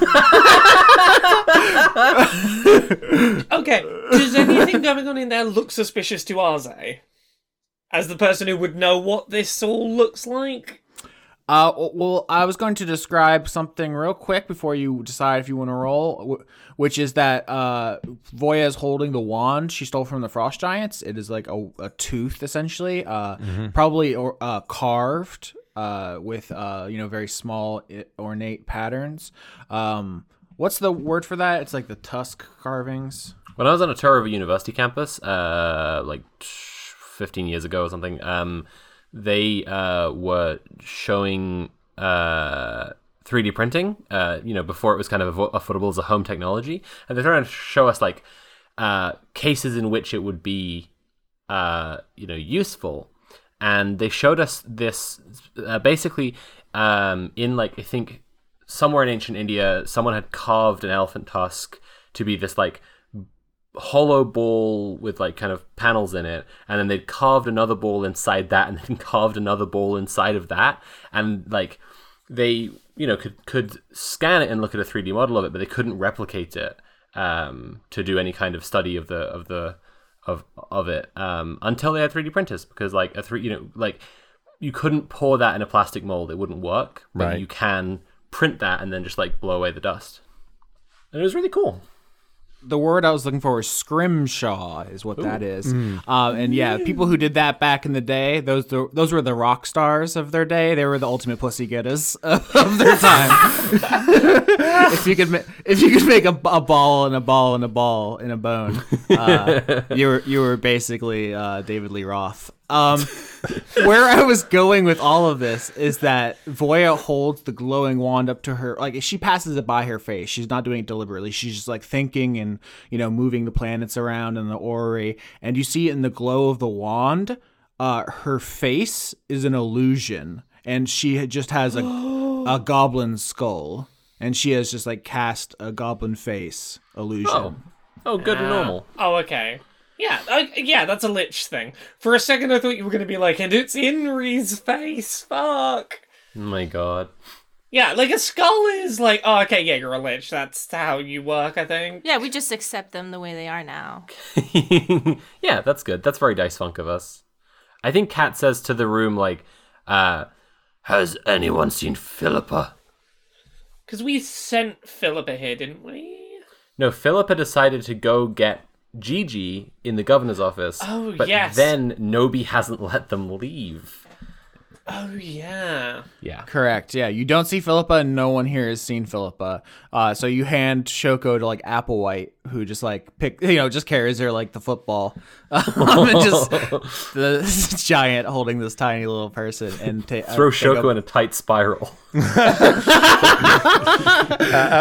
Okay, does anything going on in there look suspicious to Arze? As the person who would know what this all looks like? Uh, well, I was going to describe something real quick before you decide if you want to roll, which is that uh, Voya is holding the wand she stole from the Frost Giants. It is like a, a tooth, essentially, uh, probably or, uh, carved uh, with uh, you know very small ornate patterns. Um, what's the word for that? It's like the tusk carvings. When I was on a tour of a university campus, uh, like 15 years ago or something, um, they uh, were showing uh, 3D printing, uh, you know, before it was kind of affordable as a home technology. And they're trying to show us, like, uh, cases in which it would be, uh, you know, useful. And they showed us this uh, basically um, in, like, I think somewhere in ancient India, someone had carved an elephant tusk to be this, like, hollow ball with like kind of panels in it and then they'd carved another ball inside that and then (laughs) carved another ball inside of that and like they you know could could scan it and look at a 3D model of it but they couldn't replicate it um, to do any kind of study of the of the of of it um, until they had 3D printers because like a three you know like you couldn't pour that in a plastic mold; it wouldn't work. But Right. you can print that and then just like blow away the dust. And it was really cool. The word I was looking for was scrimshaw, is what that is. Um, and yeah, people who did that back in the day, those those were the rock stars of their day. They were the ultimate pussy getters (laughs) of their time. (laughs) if you could, ma- if you could make a, a ball and a ball and a ball and a bone, uh, you were you were basically uh, David Lee Roth. Um, (laughs) where I was going with all of this is that Voya holds the glowing wand up to her, like she passes it by her face. She's not doing it deliberately. She's just like thinking and you know moving the planets around and the orrery, and you see in the glow of the wand, uh, her face is an illusion, and she just has a (gasps) a goblin skull, and she has just like cast a goblin face illusion. Oh, oh, good and normal. Oh, okay. Yeah, I, yeah, that's a lich thing. For a second, I thought you were going to be like, and it's Inri's face. Fuck. Oh my god. Yeah, like a skull is like, oh, okay, yeah, you're a lich. That's how you work, I think. Yeah, we just accept them the way they are now. (laughs) yeah, that's good. That's very dice funk of us. I think Kat says to the room like, uh, Has anyone seen Philippa? Because we sent Philippa here, didn't we? no, Philippa decided to go get Gigi in the governor's office. Oh, but yes. then Nobi hasn't let them leave. Oh, yeah. Yeah. Correct. Yeah, you don't see Philippa, and no one here has seen Philippa. Uh, so you hand Shoko to like Applewhite, who just like pick, (laughs) you know, just carries her like the football, (laughs) um, and just (laughs) the giant holding this tiny little person and ta- Throw uh, Shoko up- in a tight spiral. (laughs)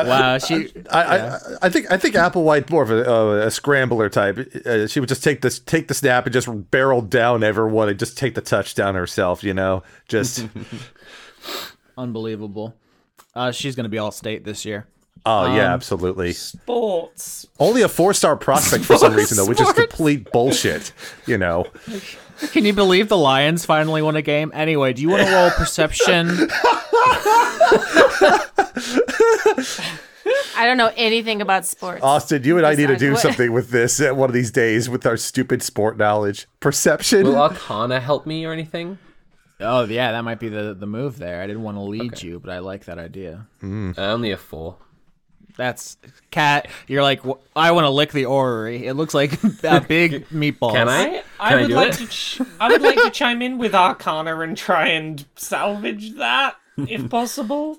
Wow, she. I, I, I think I think Applewhite more of a, uh, a scrambler type. Uh, she would just take this take the snap and just barrel down everyone and just take the touchdown herself. You know, just (laughs) Unbelievable. Uh, she's gonna be all state this year. oh yeah, absolutely. Sports. Only a four star prospect for some reason though, which is complete bullshit. You know, Can you believe the Lions finally won a game? Anyway, do you want to roll perception? (laughs) I don't know anything about sports. Austin, you and I need to do What- something with this uh, one of these days with our stupid sport knowledge. Perception. Will Arcana help me or anything? Oh yeah, that might be the the move there. I didn't want to lead you, but I like that idea. Uh, only a four. That's cat. You're like, "Wh- I want to lick the orrery. It looks like a (laughs) big meatball. Can I? I, Can I would do like it? to. Ch- I would like to chime in with Arcana and try and salvage that, if possible.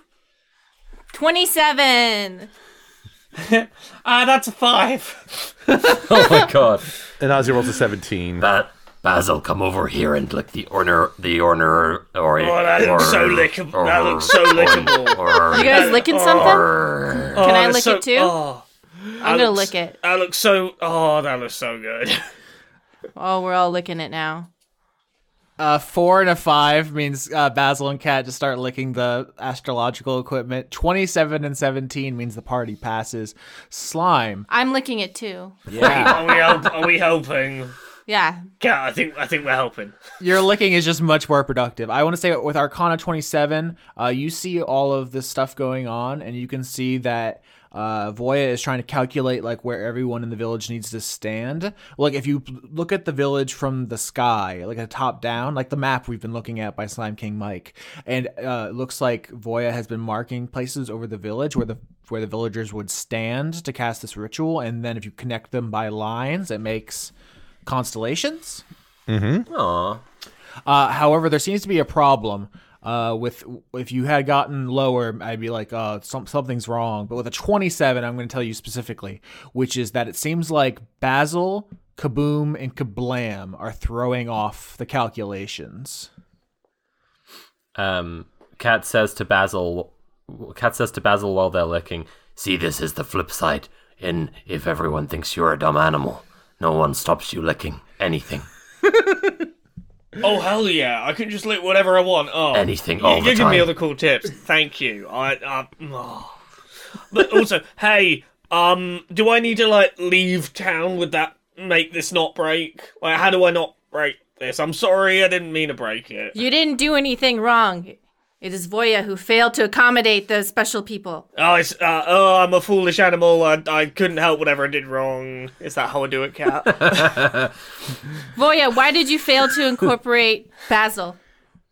27. (laughs) Ah, that's a five. (laughs) Oh my god. and Ozzy rolls a 17. Ba- Basil, come over here and lick the orner, the orner, or Oh, that looks so lickable. That looks so lickable. Or, You guys licking something? or, Oh, Can I lick so- it too? Oh, I'm gonna looks- lick it. That looks so. Oh, that looks so good. Oh, we're all licking it now. Uh, four and a five means uh, Basil and Cat just start licking the astrological equipment. Twenty-seven and seventeen means the party passes. Slime. I'm licking it too. Yeah, Are we, help- are we helping? Yeah. Yeah, I think I think we're helping. your licking is just much more productive. I want to say with Arcana twenty-seven, uh, you see all of this stuff going on, and you can see that uh, Voya is trying to calculate like where everyone in the village needs to stand. Like if you look at the village from the sky, like a top down, like the map we've been looking at by Slime King Mike, and uh, it looks like Voya has been marking places over the village where the where the villagers would stand to cast this ritual, and then if you connect them by lines, it makes constellations. Aw. Uh, however, there seems to be a problem uh, with if you had gotten lower, I'd be like, uh, some, something's wrong. But with a 27, I'm going to tell you specifically, which is that it seems like Basil, Kaboom, and Kablam are throwing off the calculations. Um, Kat says to Basil. Kat says to Basil while they're licking. see, this is the flip side. And if everyone thinks you're a dumb animal, no one stops you licking anything. (laughs) Oh hell yeah! I can just lick whatever I want. Oh, Anything you, all you the give me time. all the cool tips. Thank you. I, I oh. But also, hey, um, do I need to like leave town Would that? Make this not break? Like, how do I not break this? I'm sorry, I didn't mean to break it. You didn't do anything wrong. It is Voya who failed to accommodate the special people. Oh, it's, uh, oh, I'm a foolish animal. I, I couldn't help whatever I did wrong. Is that how I do it, cat? (laughs) Voya, why did you fail to incorporate Basil?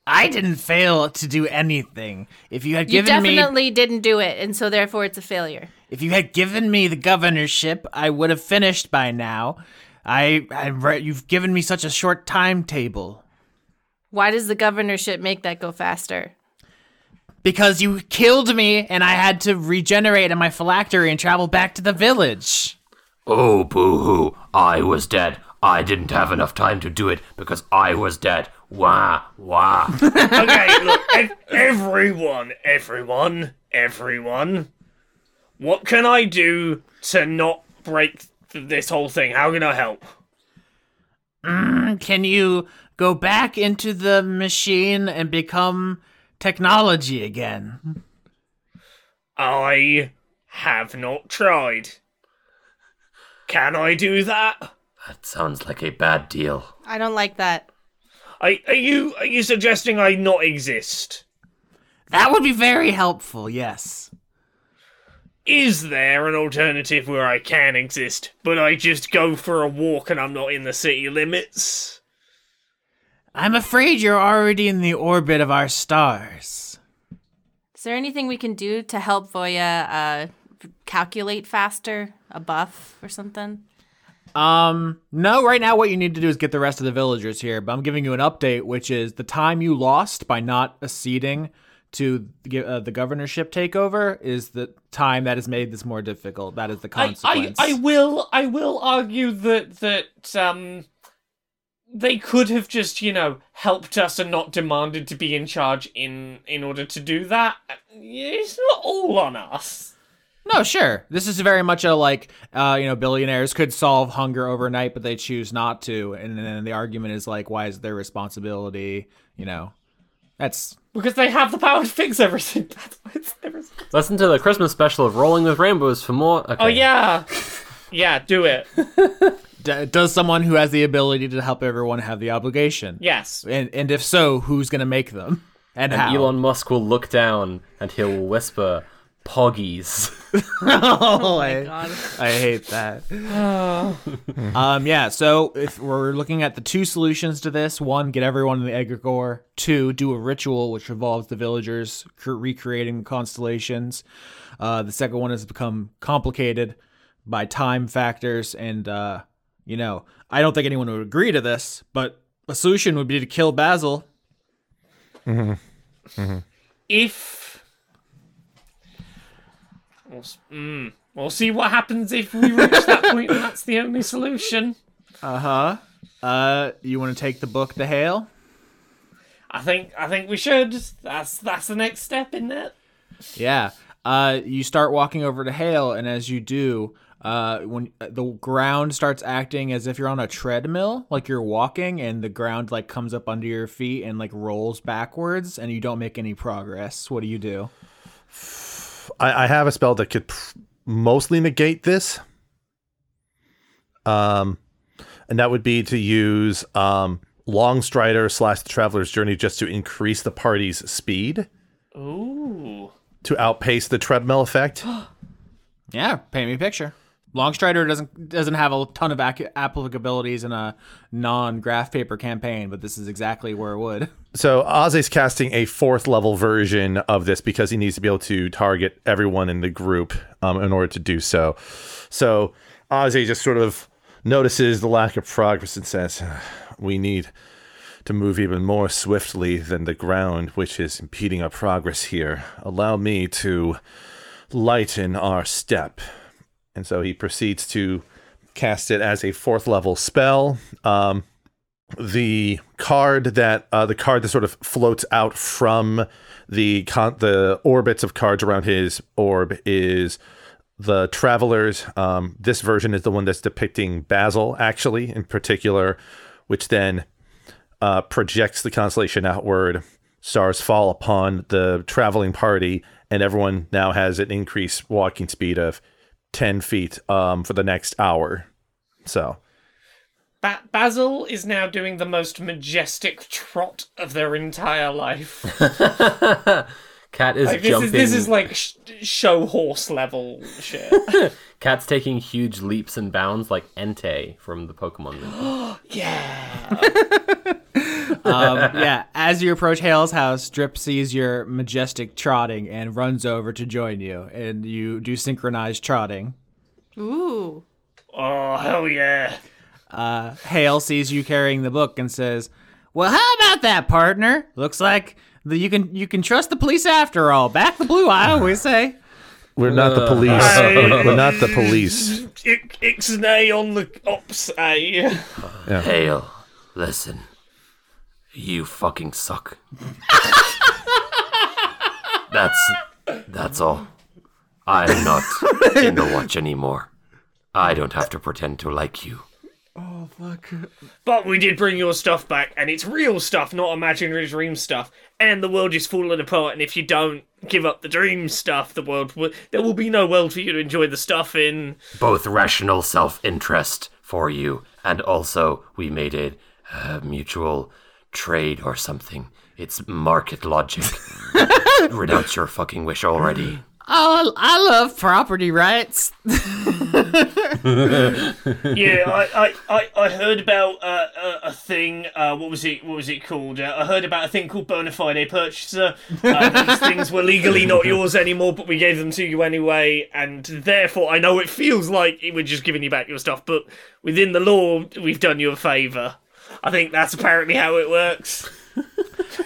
I didn't fail to do anything. If you had You given me you definitely didn't do it, and so therefore it's a failure. if you had given me the governorship, I would have finished by now. I I re- you've given me such a short timetable Why does the governorship make that go faster? Because you killed me and I had to regenerate in my phylactery and travel back to the village. Oh, boo hoo. I was dead. I didn't have enough time to do it because I was dead. Wah, wah. (laughs) okay, look, ev- everyone, everyone, everyone. What can I do to not break th- this whole thing? How can I help? Mm, can you go back into the machine and become technology again? I have not tried. Can I do that? that sounds like a bad deal. I don't like that. Are, are you are you suggesting I not exist? That would be very helpful. Yes. Is there an alternative where I can exist, but I just go for a walk and I'm not in the city limits? I'm afraid you're already in the orbit of our stars. Is there anything we can do to help Voya uh, calculate faster? A buff or something? Um, no, right now what you need to do is get the rest of the villagers here, but I'm giving you an update, which is the time you lost by not acceding to the, uh, the governorship takeover is the time that has made this more difficult. That is the I, I. I will I will argue that that um they could have just you know helped us and not demanded to be in charge in in order to do that. It's not all on us. No, sure. This is very much a like, uh, you know, billionaires could solve hunger overnight, but they choose not to. And then the argument is like, why is it their responsibility? You know, that's Because they have the power to fix everything. (laughs) That's why it's their Listen to the Christmas special of Rolling with Rainbows for more. Okay. Oh yeah, yeah. Do it. (laughs) D- does someone who has the ability to help everyone have the obligation? Yes. And and if so, who's gonna make them and, And how? Elon Musk will look down and he'll whisper, "Poggies." (laughs) oh, my I, I hate that. (sighs) (laughs) um, yeah. So if we're looking at the two solutions to this, one, get everyone in the egregore. Two, do a ritual which involves the villagers cr- recreating the constellations. Uh, the second one has become complicated by time factors, and uh, you know, I don't think anyone would agree to this, but a solution would be to kill Basil. If we'll, mm, we'll see what happens if we reach that point, and that's the only solution. Uh huh. Uh, you want to take the book to Hale? I think I think we should. That's that's the next step in it. Yeah. Uh, you start walking over to Hale, and as you do, uh, when the ground starts acting as if you're on a treadmill, like you're walking, and the ground like comes up under your feet and like rolls backwards, and you don't make any progress. What do you do? I, I have a spell that could pr- mostly negate this. Um, and that would be to use um Longstrider slash the Traveler's Journey just to increase the party's speed Ooh. to outpace the treadmill effect. (gasps) Yeah, paint me a picture. Longstrider doesn't doesn't have a ton of ac- applicabilities in a non-graph paper campaign, but this is exactly where it would. (laughs) So Ozzy's casting a fourth level version of this because he needs to be able to target everyone in the group um, in order to do so. So Ozzy just sort of notices the lack of progress and says, "We need to move even more swiftly than the ground, which is impeding our progress here. Allow me to lighten our step." And so he proceeds to cast it as a fourth level spell. Um, the card that uh, the card that sort of floats out from the con- the orbits of cards around his orb is the travelers. Um, this version is the one that's depicting Basil, actually, in particular, which then uh, projects the constellation outward. Stars fall upon the traveling party, and everyone now has an increased walking speed of ten feet um, for the next hour. So. Ba- Basil is now doing the most majestic trot of their entire life. (laughs) Cat is Like, this jumping. is this is like sh- show horse level shit. (laughs) Cat's taking huge leaps and bounds like Entei from the Pokemon (gasps) movie. yeah. (laughs) um, (laughs) yeah, as you approach Hale's house, Drip sees your majestic trotting and runs over to join you, and you do synchronized trotting. Ooh. Oh hell yeah! Hale sees you carrying the book and says, "Well, how about that, partner? Looks like the, you can you can trust the police after all. Back the blue, I always say." We're not the police. Hey. We're not the police. Ik- Ixnay on the ops, eh? Hale, listen. You fucking suck. that's that's all. I'm not in the watch anymore. I don't have to pretend to like you. Oh fuck. But we did bring your stuff back, and it's real stuff, not imaginary dream stuff. And the world is falling apart, and if you don't give up the dream stuff, the world will, there will be no world for you to enjoy the stuff in. Both rational self-interest for you, and also we made a uh, mutual trade or something. It's market logic. (laughs) Renounce your fucking wish already. Oh, I love property rights. (laughs) Yeah, I, I, I, I heard about uh, a, a thing. Uh, what was it? What was it called? Uh, I heard about a thing called bona fide purchaser. Uh, these things were legally not (laughs) yours anymore, but we gave them to you anyway, and therefore I know it feels like we're just giving you back your stuff, but within the law, we've done you a favour. I think that's apparently how it works.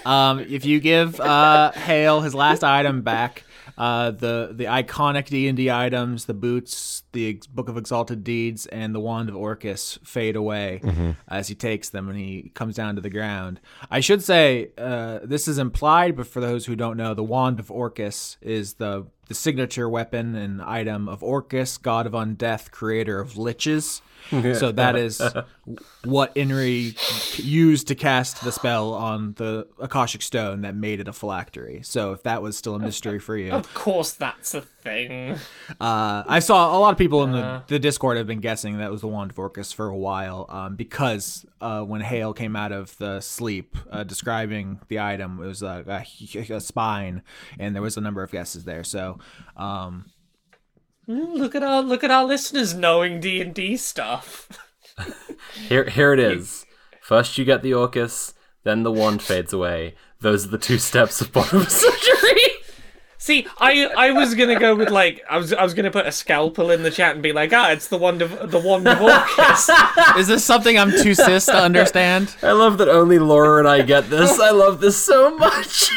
Um, if you give uh, Hale his last item back, uh, the the iconic D and D items, the boots, the Ex- Book of Exalted Deeds, and the Wand of Orcus fade away as he takes them and he comes down to the ground. I should say uh, this is implied, but for those who don't know, the Wand of Orcus is the the signature weapon and item of Orcus, god of undeath, creator of liches. So that is what Inri used to cast the spell on the Akashic Stone that made it a phylactery. So if that was still a mystery for you, Of course, that's a thing. uh, I saw a lot of people in the, the Discord have been guessing that was the Wand of Orcus for a while um, because uh, when Hale came out of the sleep uh, describing the item, it was a, a, a spine, and there was a number of guesses there. So um, Look at our look at our listeners knowing D and D stuff. Here, here it is. First, you get the Orcus, then the wand fades away. Those are the two steps of bottom surgery. See, I I was gonna go with like I was I was gonna put a scalpel in the chat and be like, ah, it's the wand of the wand of Orcus. (laughs) is this something I'm too cis to understand? I love that only Laura and I get this. I love this so much.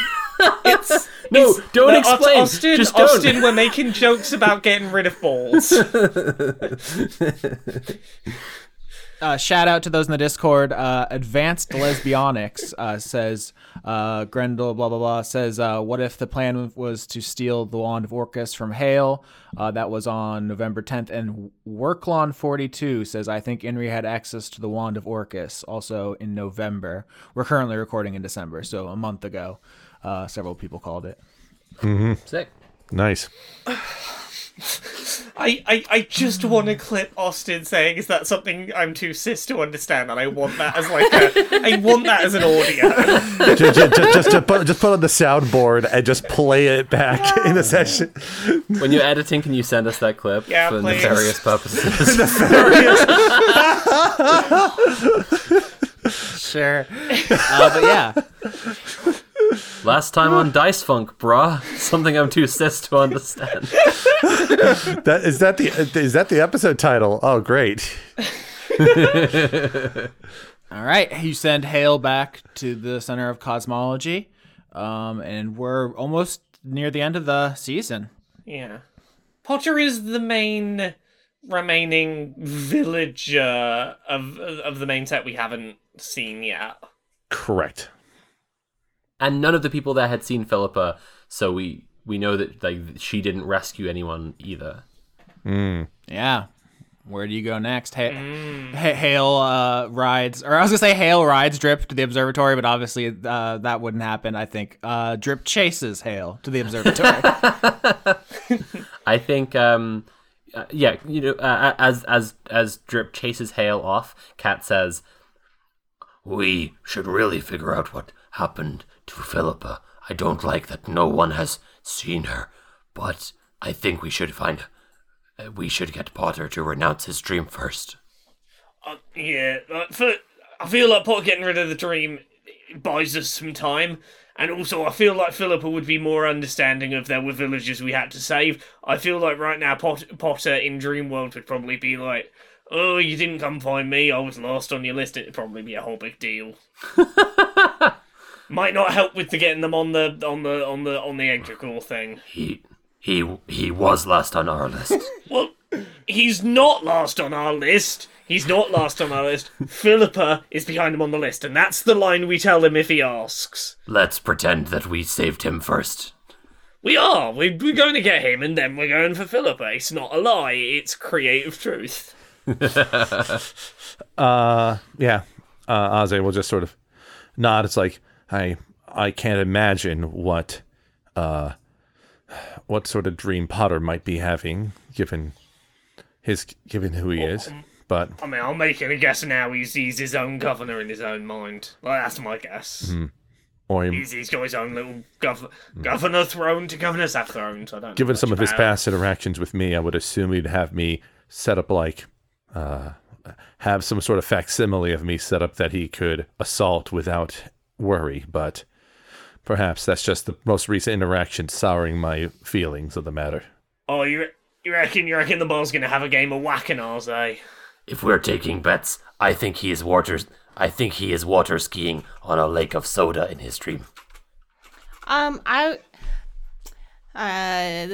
It's No, it's- don't no, explain. Austin, Just don't. Austin, we're making jokes about getting rid of balls. (laughs) Uh, shout out to those in the Discord. Uh, Advanced Lesbionics uh, says, uh, Grendel, blah, blah, blah, says, uh, what if the plan was to steal the Wand of Orcus from Hale? Uh, that was on November 10th. And Worklon42 says, I think Inri had access to the Wand of Orcus also in November. We're currently recording in December, so a month ago. Uh, several people called it. Sick. Nice. (sighs) I, I, I just want to clip Austin saying, "Is that something I'm too cis to understand?" And I want that as like a, I want that as an audio. (laughs) just, just, just, just put, just put on the soundboard and just play it back in the session. When you're editing, can you send us that clip Yeah, for please. nefarious purposes? (laughs) nefarious. (laughs) Sure. uh, but yeah. Last time on Dice Funk, brah. (laughs) Something I'm too cis to understand. (laughs) That is that the is that the episode title? Oh, great. (laughs) All right, you send Hale back to the center of cosmology, um, and we're almost near the end of the season. yeah, Potter is the main remaining villager of of the main set we haven't seen yet. Correct. And none of the people there had seen Philippa, so we we know that like she didn't rescue anyone either. Yeah. Where do you go next? Ha- Ha- Hale uh, rides, or I was gonna say Hale rides Drip to the observatory, but obviously uh, that wouldn't happen. I think uh, Drip chases Hale to the observatory. (laughs) (laughs) I think, um, uh, yeah, you know, uh, as as as Drip chases Hale off, Cat says, We should really figure out what happened to Philippa. I don't like that no one has seen her, but I think we should find. Uh, we should get Potter to renounce his dream first. Uh, yeah, uh, for I feel like Potter getting rid of the dream buys us some time. And also, I feel like Philippa would be more understanding if there were villagers we had to save. I feel like right now, Pot- Potter in Dreamworld would probably be like, "Oh, you didn't come find me. I was last on your list." It'd probably be a whole big deal. (laughs) Might not help with the getting them on the on the on the on the Egregore thing. He he he was last on our list. (laughs) Well, he's not last on our list. He's not last on our list. Philippa is behind him on the list, and that's the line we tell him if he asks. Let's pretend that we saved him first. We are. We, we're going to get him, and then we're going for Philippa. It's not a lie. It's creative truth. (laughs) Uh, yeah. Uh, Ozzy will just sort of nod. It's like I I can't imagine what uh what sort of dream Potter might be having given his given who he is. But I mean, I'm making a guess now. He's he's his own governor in his own mind. Well, that's my guess. or he, He's, he's got his own little gov- governor throne to governors have thrones. I don't. given some of his about- past interactions with me, I would assume he'd have me set up like uh have some sort of facsimile of me set up that he could assault without worry, but perhaps that's just the most recent interaction souring my feelings of the matter. Oh, you re- you reckon you reckon the ball's gonna have a game of whacking ours, eh? If we're taking bets, I think he is water. I think he is water skiing on a lake of soda in his dream. Um, I. Uh,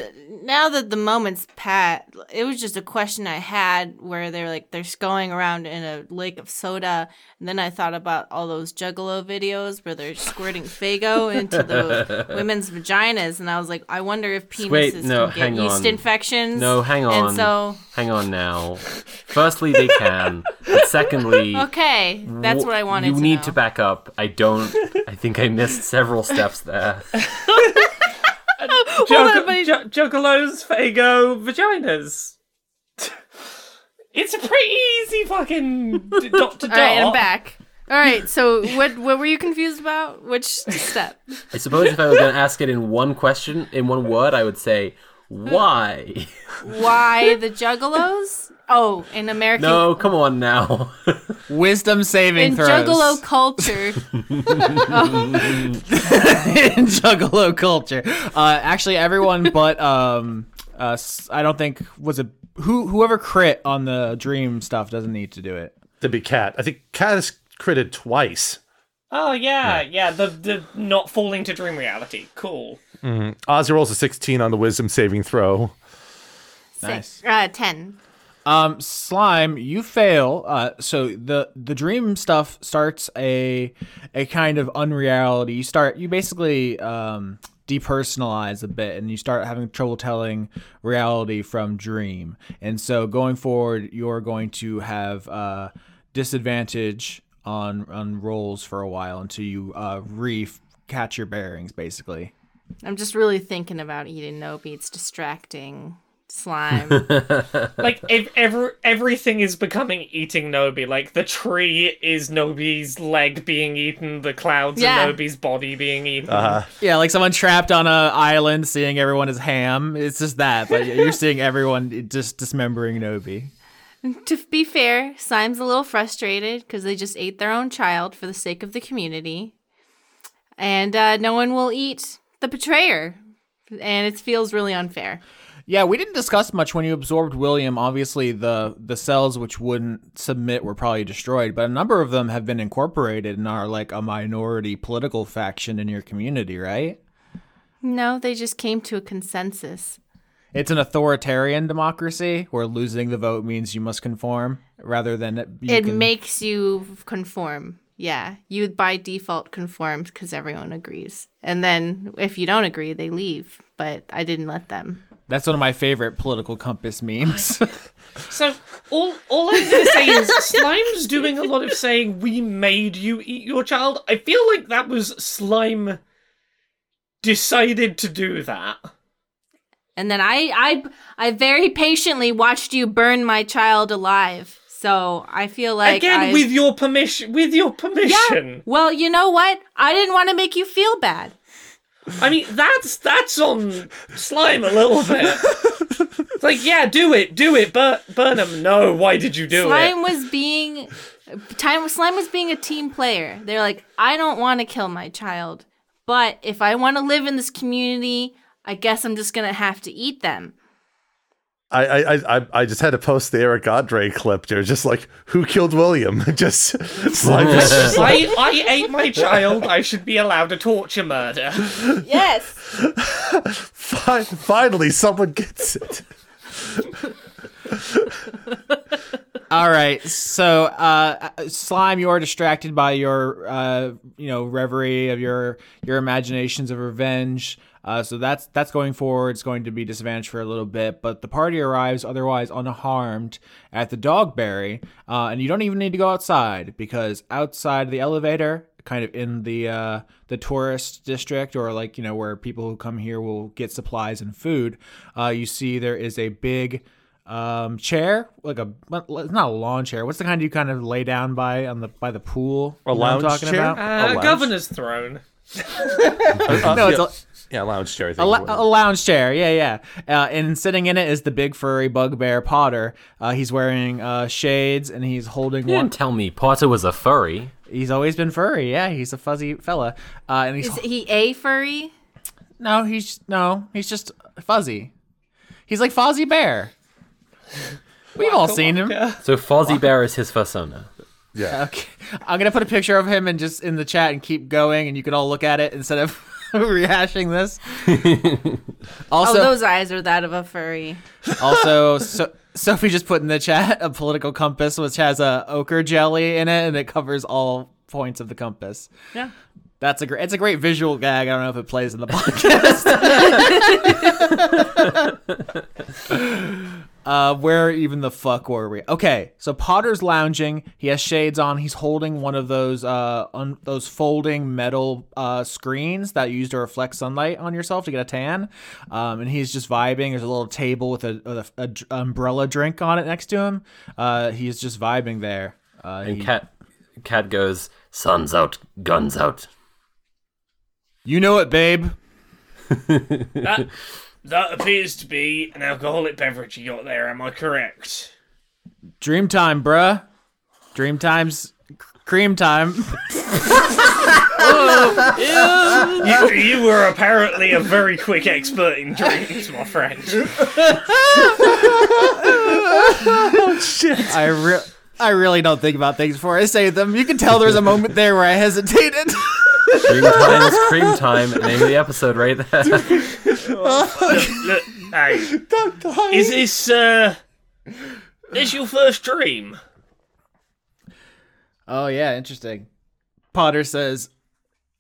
now that the moment's pat, it was just a question I had where they're like they're going around in a lake of soda, and then I thought about all those Juggalo videos where they're squirting Faygo into the (laughs) women's vaginas, and I was like, I wonder if penises Wait, no, can get hang yeast infections. No, hang on. And so, Hang on now. Firstly, they can. But secondly, (laughs) okay, that's wh- what I wanted. You to need know. to back up. I don't. I think I missed several steps there. (laughs) (laughs) Jugg- ju- juggalos, Faygo, vaginas. it's a pretty easy fucking d- dot to dot. All right, I'm back. All right, so what what were you confused about? Which step? I suppose if I was going to ask it in one question, in one word, I would say, why? Why (laughs) the Juggalos? Oh, in American No, come on now. (laughs) Wisdom saving in throws. Juggalo culture. (laughs) in Juggalo culture. Uh, actually, everyone (laughs) but um, uh, s- I don't think was a who whoever crit on the dream stuff doesn't need to do it. To be Cat. I think Cat has critted twice. Oh yeah, yeah. The the not falling to dream reality. Cool. Ozzy rolls a 16 on the wisdom saving throw. Six, uh, ten. Um, slime, you fail. Uh, so the the dream stuff starts a a kind of unreality. You start you basically um depersonalize a bit and you start having trouble telling reality from dream. And so going forward, you're going to have uh disadvantage on on rolls for a while until you uh re catch your bearings basically. I'm just really thinking about eating Nobi. It's distracting. Slime. (laughs) Like if ever everything is becoming eating Nobi. Like the tree is Nobi's leg being eaten, the clouds Yeah. are Nobi's body being eaten. Yeah, like someone trapped on a island seeing everyone as ham. It's just that, but you're seeing everyone just dismembering Nobi. to be fair, Slime's a little frustrated because they just ate their own child for the sake of the community. And uh, no one will eat the betrayer. And it feels really unfair. Yeah, we didn't discuss much when you absorbed William. Obviously, the the cells which wouldn't submit were probably destroyed, but a number of them have been incorporated and are like a minority political faction in your community, right? No, they just came to a consensus. It's an authoritarian democracy where losing the vote means you must conform rather than it, it can- makes you conform. Yeah, you by default conform because everyone agrees. And then if you don't agree, they leave. But I didn't let them. That's one of my favorite political compass memes. (laughs) So all all I'm gonna say is (laughs) Slime's doing a lot of saying we made you eat your child. I feel like that was Slime decided to do that. And then I, I, I very patiently watched you burn my child alive. So I feel like Again I- with your permission with your permission. Yeah. Well, you know what? I didn't want to make you feel bad. I mean that's that's on Slime a little bit. It's like, yeah, do it, do it, but burn him. No, why did you do it? Slime it? was being Time Slime was being a team player. They're like, I don't want to kill my child, but if I want to live in this community, I guess I'm just gonna have to eat them. I, I, I, I just had to post the Eric Andre clip. They're just like, who killed William? (laughs) just (laughs) slime. I, (laughs) I ate my child. I should be allowed to torture murder. Yes. Fi- Finally, someone gets it. All right, so uh, slime, you are distracted by your, uh, you know, reverie of your your imaginations of revenge. Uh, so that's that's going forward. It's going to be disadvantaged for a little bit, but the party arrives otherwise unharmed at the Dogberry, uh, and you don't even need to go outside because outside the elevator, kind of in the uh, the tourist district or like you know where people who come here will get supplies and food, uh, you see there is a big um, chair, like a it's not a lawn chair. What's the kind you kind of lay down by on the by the pool? A You what I'm lounge talking chair? about? Uh, lounge? governor's throne. (laughs) Uh, no, it's yeah, a, yeah, lounge chair. I a, think. lou- a lounge chair. Yeah, yeah. Uh, and sitting in it is the big furry bugbear Potter. Uh, he's wearing uh, shades and he's holding You one. didn't tell me Potter was a furry. He's always been furry. Yeah, he's a fuzzy fella. Uh, and he's Is he a furry? no, he's no, he's just fuzzy. He's like Fozzie Bear. We've all seen him. So Fozzie Bear is his persona. Yeah. (laughs) Okay. I'm gonna put a picture of him and just in the chat and keep going, and you can all look at it instead of (laughs) rehashing this. (laughs) also, oh, those eyes are that of a furry. also, so, Sophie just put in the chat a political compass which has a ochre jelly in it, and it covers all points of the compass. Yeah. That's a great. It's a great visual gag. I don't know if it plays in the podcast. Uh, where even the fuck were we? Okay, so Potter's lounging. He has shades on. He's holding one of those uh un- those folding metal uh screens that you use to reflect sunlight on yourself to get a tan. Um, and he's just vibing. There's a little table with a, with a, a umbrella drink on it next to him. Uh, he's just vibing there. Uh, And he- Cat Cat goes, Sun's out, guns out. you know it, babe. (laughs) That, that appears to be an alcoholic beverage you got there, am I correct? Dream time, bruh. Dream time's c- cream time. You, you were apparently a very quick expert in dreams, my friend. (laughs) Oh, shit. I re- I really don't think about things before I say them. You can tell there's a moment there where I hesitated. Dream time is cream time. Name of the episode right there. (laughs) Look, look, hey, is this, uh, this your first dream? oh yeah, interesting. Potter says,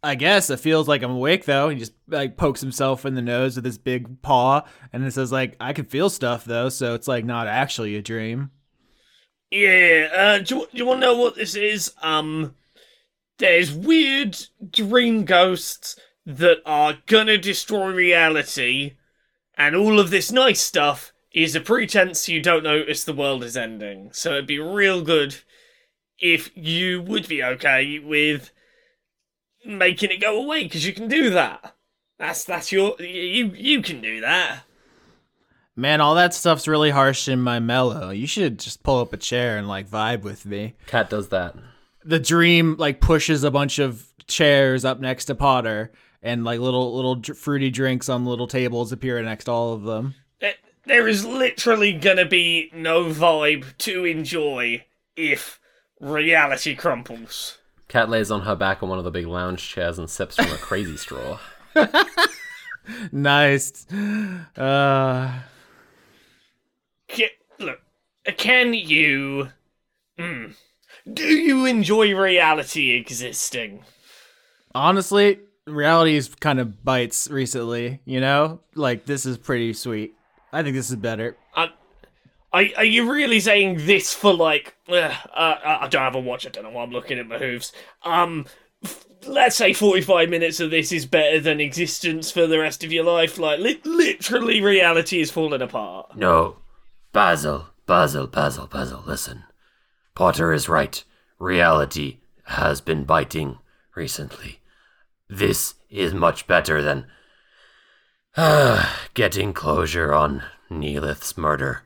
"I guess it feels like I'm awake though." He just like pokes himself in the nose with his big paw, and it says like, "I can feel stuff though, so it's like not actually a dream." Yeah, uh, do you, do you want to know what this is? Um, there's weird dream ghosts that are gonna destroy reality, and all of this nice stuff is a pretense you don't notice the world is ending. So it'd be real good if you would be okay with making it go away, because you can do that. That's that's your you you can do that. Man, all that stuff's really harsh in my mellow. You should just pull up a chair and like vibe with me. Cat does that. the dream like pushes a bunch of chairs up next to Potter, and like little little dr- fruity drinks on little tables appear next to all of them. There- there is literally gonna be no vibe to enjoy if reality crumples. Cat lays on her back on one of the big lounge chairs and sips from a crazy straw. (laughs) Nice. Uh, Ca- look, can you? Hmm. do you enjoy reality existing? honestly, reality's kind of bites recently. You know, like this is pretty sweet. I think this is better. Are, are you really saying this for like? Uh, uh, I don't have a watch. I don't know why I'm looking at my hooves. Um, f- let's say 45 minutes of this is better than existence for the rest of your life. Like, li- literally, reality is falling apart. No. Basil, Basil, Basil, Basil, listen. Potter is right. Reality has been biting recently. This is much better than getting closure on Neelith's murder.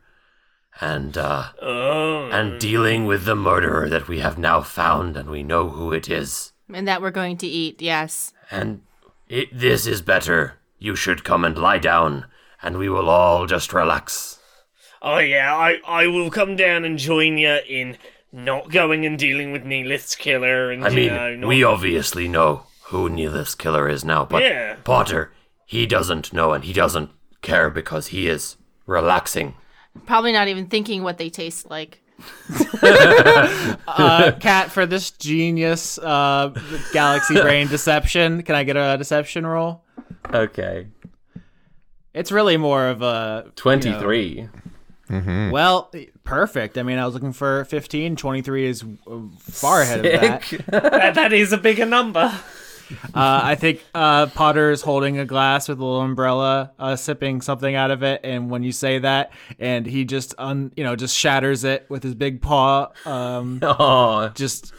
and uh, Oh. and dealing with the murderer that we have now found, and we know who it is. And that we're going to eat, yes. And it, this is better. You should come and lie down, and we will all just relax. Oh yeah, I, I will come down and join you in not going and dealing with Neelith's killer and I you mean, know not we obviously know who Neelith's killer is now, but Yeah. Potter, he doesn't know and he doesn't care because he is relaxing. Probably not even thinking what they taste like. Uh, Cat, for this genius uh, galaxy brain deception, can I get a deception roll? Okay. It's really more of a 23. Well, perfect. I mean, I was looking for 15. 23 is uh, far ahead of that. (laughs) That, that is a bigger number. (laughs) Uh, I think uh, Potter's holding a glass with a little umbrella, uh, sipping something out of it. And when you say that, and he just, un, you know, just shatters it with his big paw, um, (laughs) Oh, just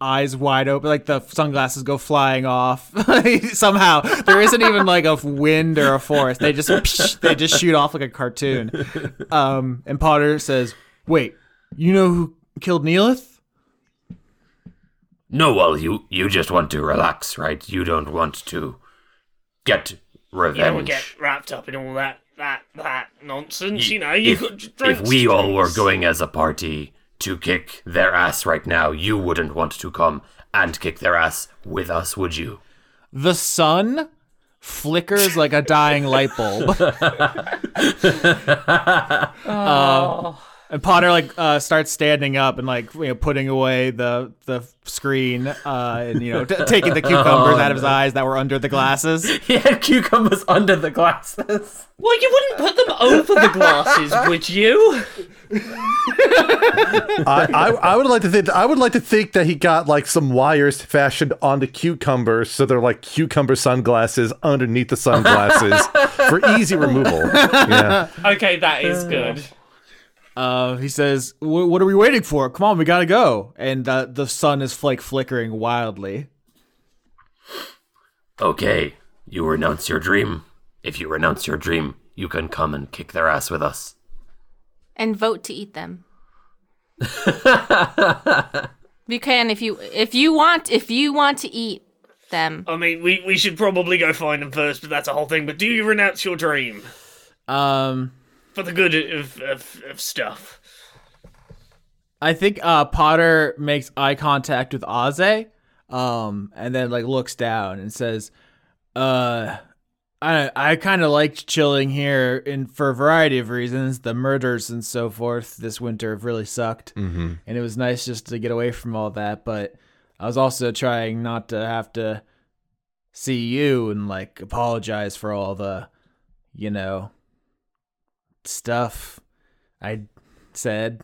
eyes wide open, like the sunglasses go flying off. (laughs) Somehow there isn't even like a wind or a force. They just they just shoot off like a cartoon. Um, and Potter says, "Wait, you know who killed Neelith?" No, well, you you just want to relax, right? You don't want to get You revenge. don't get wrapped up in all that that that nonsense. You know, you if, got if we all were going as a party to kick their ass right now, you wouldn't want to come and kick their ass with us, would you? The sun flickers like a dying light bulb. (laughs) Uh, and Potter like uh, starts standing up and like you know putting away the the screen uh, and you know t- taking the (laughs) cucumbers out of his eyes that were under the glasses. (laughs) he had cucumbers under the glasses. Well, you wouldn't put them over the glasses, (laughs) would you? I, I, I would like to think I would like to think that he got like some wires fashioned onto cucumbers, so they're like cucumber sunglasses underneath the sunglasses for easy removal. Yeah. Okay, that is good. Uh, he says, "What are we waiting for? Come on, we gotta go!" And uh, the sun is like flickering wildly. Okay, you renounce your dream. If you renounce your dream, you can come and kick their ass with us. And vote to eat them. (laughs) you can if you if you want if you want to eat them. I mean, we, we should probably go find them first, but that's a whole thing. But do you renounce your dream Um, for the good of of, of stuff? I think uh, Potter makes eye contact with Aze, um, and then like looks down and says, "Uh, I I kind of liked chilling here, in for a variety of reasons. The murders and so forth this winter have really sucked, Mm-hmm. and it was nice just to get away from all that. But I was also trying not to have to see you and like apologize for all the, you know, stuff I said."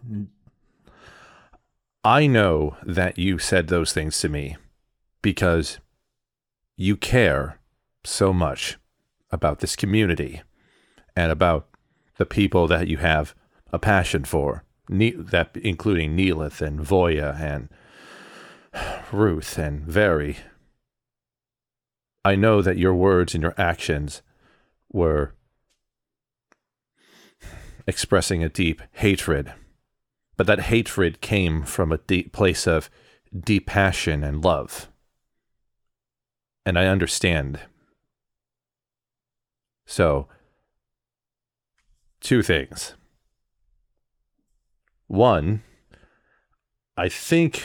I know that you said those things to me because you care so much about this community and about the people that you have a passion for, ne- that including Neelith and Voya and Ruth and Very. I know that your words and your actions were expressing a deep hatred but that hatred came from a deep place of deep passion and love. And I understand. So, two things. One, I think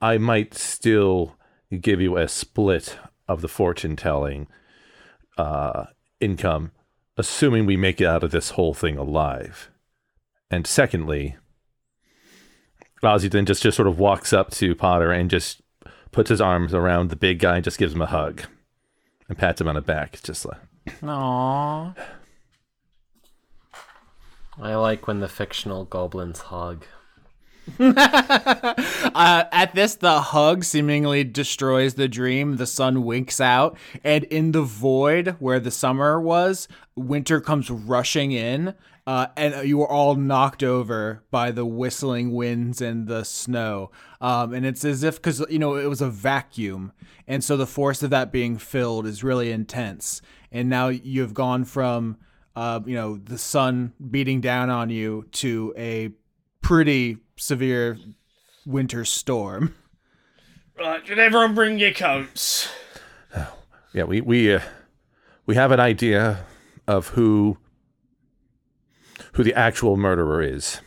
I might still give you a split of the fortune telling uh, income, assuming we make it out of this whole thing alive. And secondly, Ozzy then just, just sort of walks up to Potter and just puts his arms around the big guy and just gives him a hug and pats him on the back. It's just like, Aww. I like when the fictional goblins hug. (laughs) uh, at this, the hug seemingly destroys the dream. The sun winks out, and in the void where the summer was, winter comes rushing in, uh, and you are all knocked over by the whistling winds and the snow. Um, and it's as if, because, you know, it was a vacuum, and so the force of that being filled is really intense. And now you've gone from uh, you know, the sun beating down on you to a pretty severe winter storm. Right, did everyone bring your coats? Yeah, we we uh, we have an idea of who who the actual murderer is.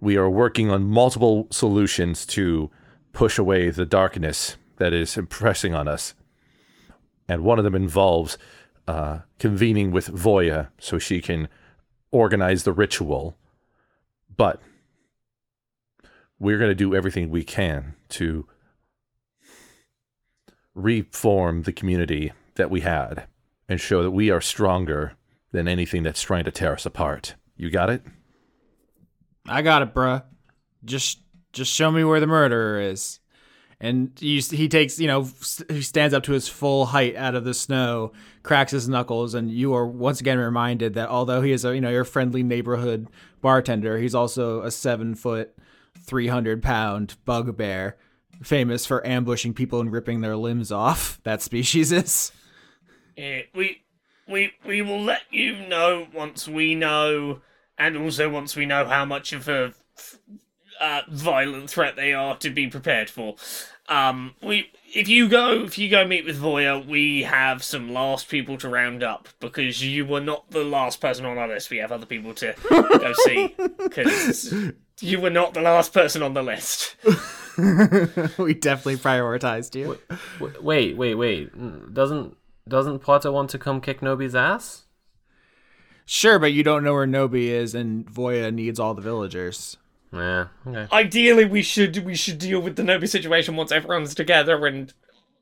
We are working on multiple solutions to push away the darkness that is impressing on us. And one of them involves uh, convening with Voya so she can organize the ritual. But we're going to do everything we can to reform the community that we had and show that we are stronger than anything that's trying to tear us apart. You got it? I got it, bruh. Just just show me where the murderer is. And you, he takes, you know, he stands up to his full height out of the snow, cracks his knuckles, and you are once again reminded that although he is a, you know, your friendly neighborhood bartender, he's also a seven foot, three hundred pound bugbear, famous for ambushing people and ripping their limbs off. That species is. Yeah, we we we will let you know once we know, and also once we know how much of a uh, violent threat they are to be prepared for. Um, we if you go if you go meet with Voya, we have some last people to round up because you were not the last person on our list. We have other people to go see because (laughs) you were not the last person on the list. (laughs) we definitely prioritized you. Wait, wait, wait. Doesn't doesn't Potter want to come kick Nobi's ass? Sure, but you don't know where Nobi is, and Voya needs all the villagers. Yeah. Okay. Ideally, we should we should deal with the Nobi situation once everyone's together and.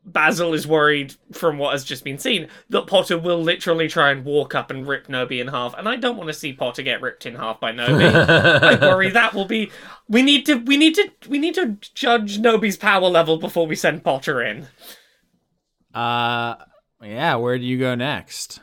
Basil is worried from what has just been seen that Potter will literally try and walk up and rip Nobi in half, and I don't want to see Potter get ripped in half by Nobi. (laughs) I worry that will be. We need to. We need to. We need to judge Nobi's power level before we send Potter in. Uh, yeah. Where do you go next?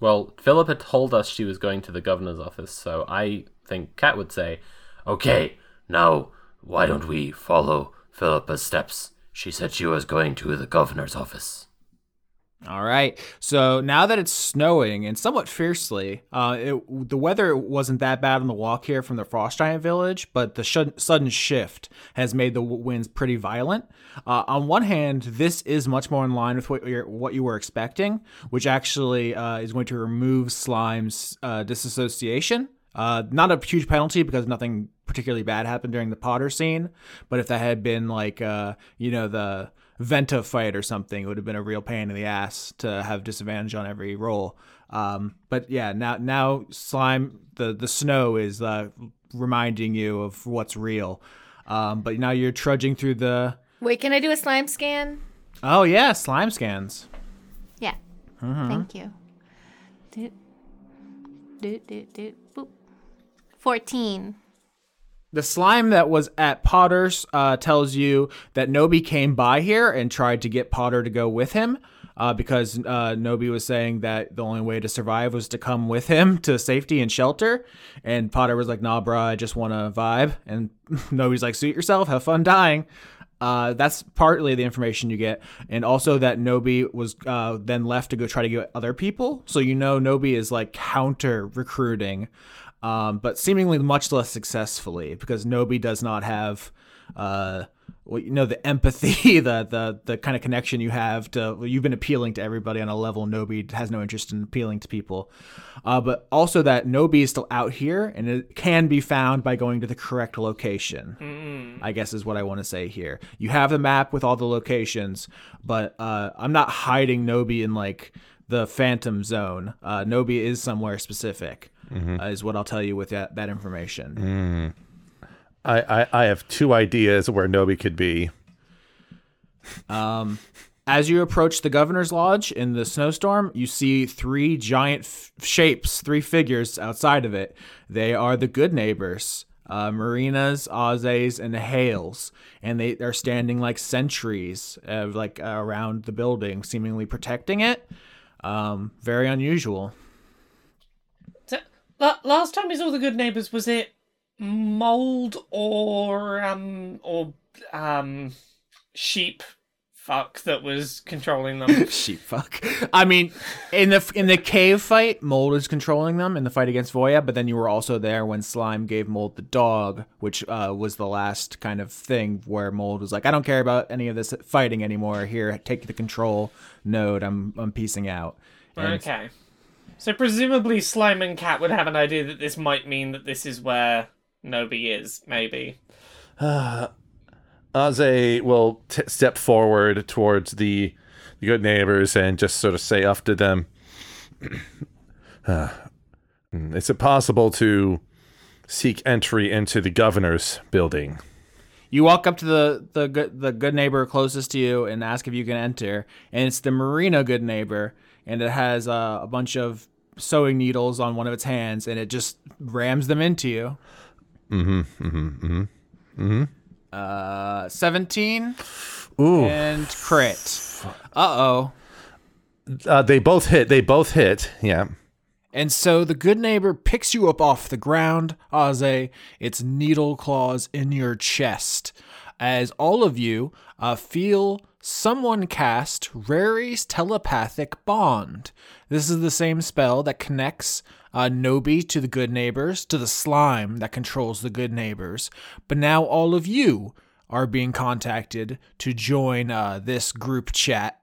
Well, Philip had told us she was going to the governor's office, so I think Cat would say, Okay, now why don't we follow Philippa's steps? She said she was going to the governor's office. All right. So now that it's snowing and somewhat fiercely, uh, it, the weather wasn't that bad on the walk here from the Frost Giant Village, but the sh- sudden shift has made the winds pretty violent. Uh, on one hand, this is much more in line with what what you were expecting, which actually uh, is going to remove Slime's uh, disassociation. Uh, not a huge penalty because nothing particularly bad happened during the Potter scene, but if that had been like, uh, you know, the Venta fight or something, it would have been a real pain in the ass to have disadvantage on every roll. Um, but yeah, now now slime the the snow is uh, reminding you of what's real. Um, but now you're trudging through the Wait, can I do a slime scan? oh yeah slime scans. Yeah. Thank you. Doot, doot, doot, doot, boop. 14. The slime that was at Potter's uh, tells you that Nobi came by here and tried to get Potter to go with him uh, because uh, Nobi was saying that the only way to survive was to come with him to safety and shelter. And Potter was like, nah, bruh, I just want to vibe. And (laughs) Nobi's like, suit yourself, have fun dying. Uh, that's partly the information you get, and also that Nobi was uh, then left to go try to get other people. So you know Nobi is like counter recruiting, um, but seemingly much less successfully because Nobi does not have, uh, well, you know, the empathy, (laughs) the the the kind of connection you have to. well, You've been appealing to everybody on a level Nobi has no interest in appealing to people, uh, but also that Nobi is still out here and it can be found by going to the correct location. I guess is what I want to say here. You have the map with all the locations, but uh, I'm not hiding Nobi in like the Phantom Zone. Uh, Nobi is somewhere specific, uh, is what I'll tell you with that, that information. I, I, I have two ideas where Nobi could be. As you approach the governor's lodge in the snowstorm, you see three giant f- shapes, three figures outside of it. They are the good neighbors. Uh, Marinas, Ozes, and Hales, and they are standing like sentries, uh, like uh, around the building, seemingly protecting it. Um, very unusual. Last time we saw the good neighbors, was it mold or um or um sheep fuck that was controlling them. (laughs) Sheep fuck. I mean, in the in the cave fight, Mold is controlling them in the fight against Voya, but then you were also there when Slime gave Mold the dog, which uh, was the last kind of thing where Mold was like, "I don't care about any of this fighting anymore. Here, take the control node. I'm I'm piecing out." And okay. So presumably Slime and Cat would have an idea that this might mean that this is where Nobi is, maybe. Aze will t- step forward towards the, the good neighbors and just sort of say up to them, (clears throat) uh, "Is it possible to seek entry into the governor's building?" You walk up to the the good the good neighbor closest to you and ask if you can enter, and it's the Marina good neighbor, and it has uh, a bunch of sewing needles on one of its hands, and it just rams them into you. Mm-hmm. Mm-hmm. Mm-hmm. Uh, seventeen Ooh. and crit. Uh oh. Uh, they both hit. They both hit. Yeah. And so the good neighbor picks you up off the ground, Aze, its needle claws in your chest, as all of you uh, feel someone cast Rary's telepathic bond. This is the same spell that connects uh, Nobi to the good neighbors, to the slime that controls the good neighbors. But now all of you are being contacted to join uh, this group chat.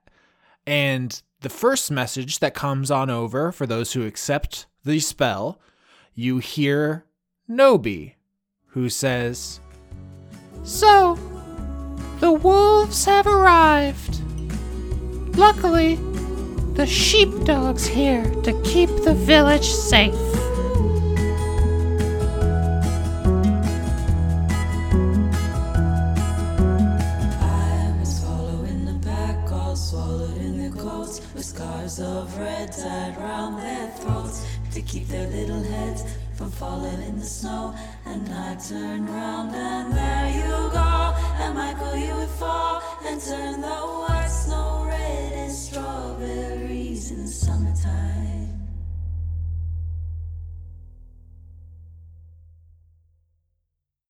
And the first message that comes on over for those who accept the spell, you hear Nobi, who says, So, the wolves have arrived. Luckily, the sheepdog's here to keep the village safe. Coats, with scars of red tied round their throats to keep their little heads from falling in the snow. And I turn round and there you go. And Michael, you would fall and turn the white snow red as strawberries in the summertime.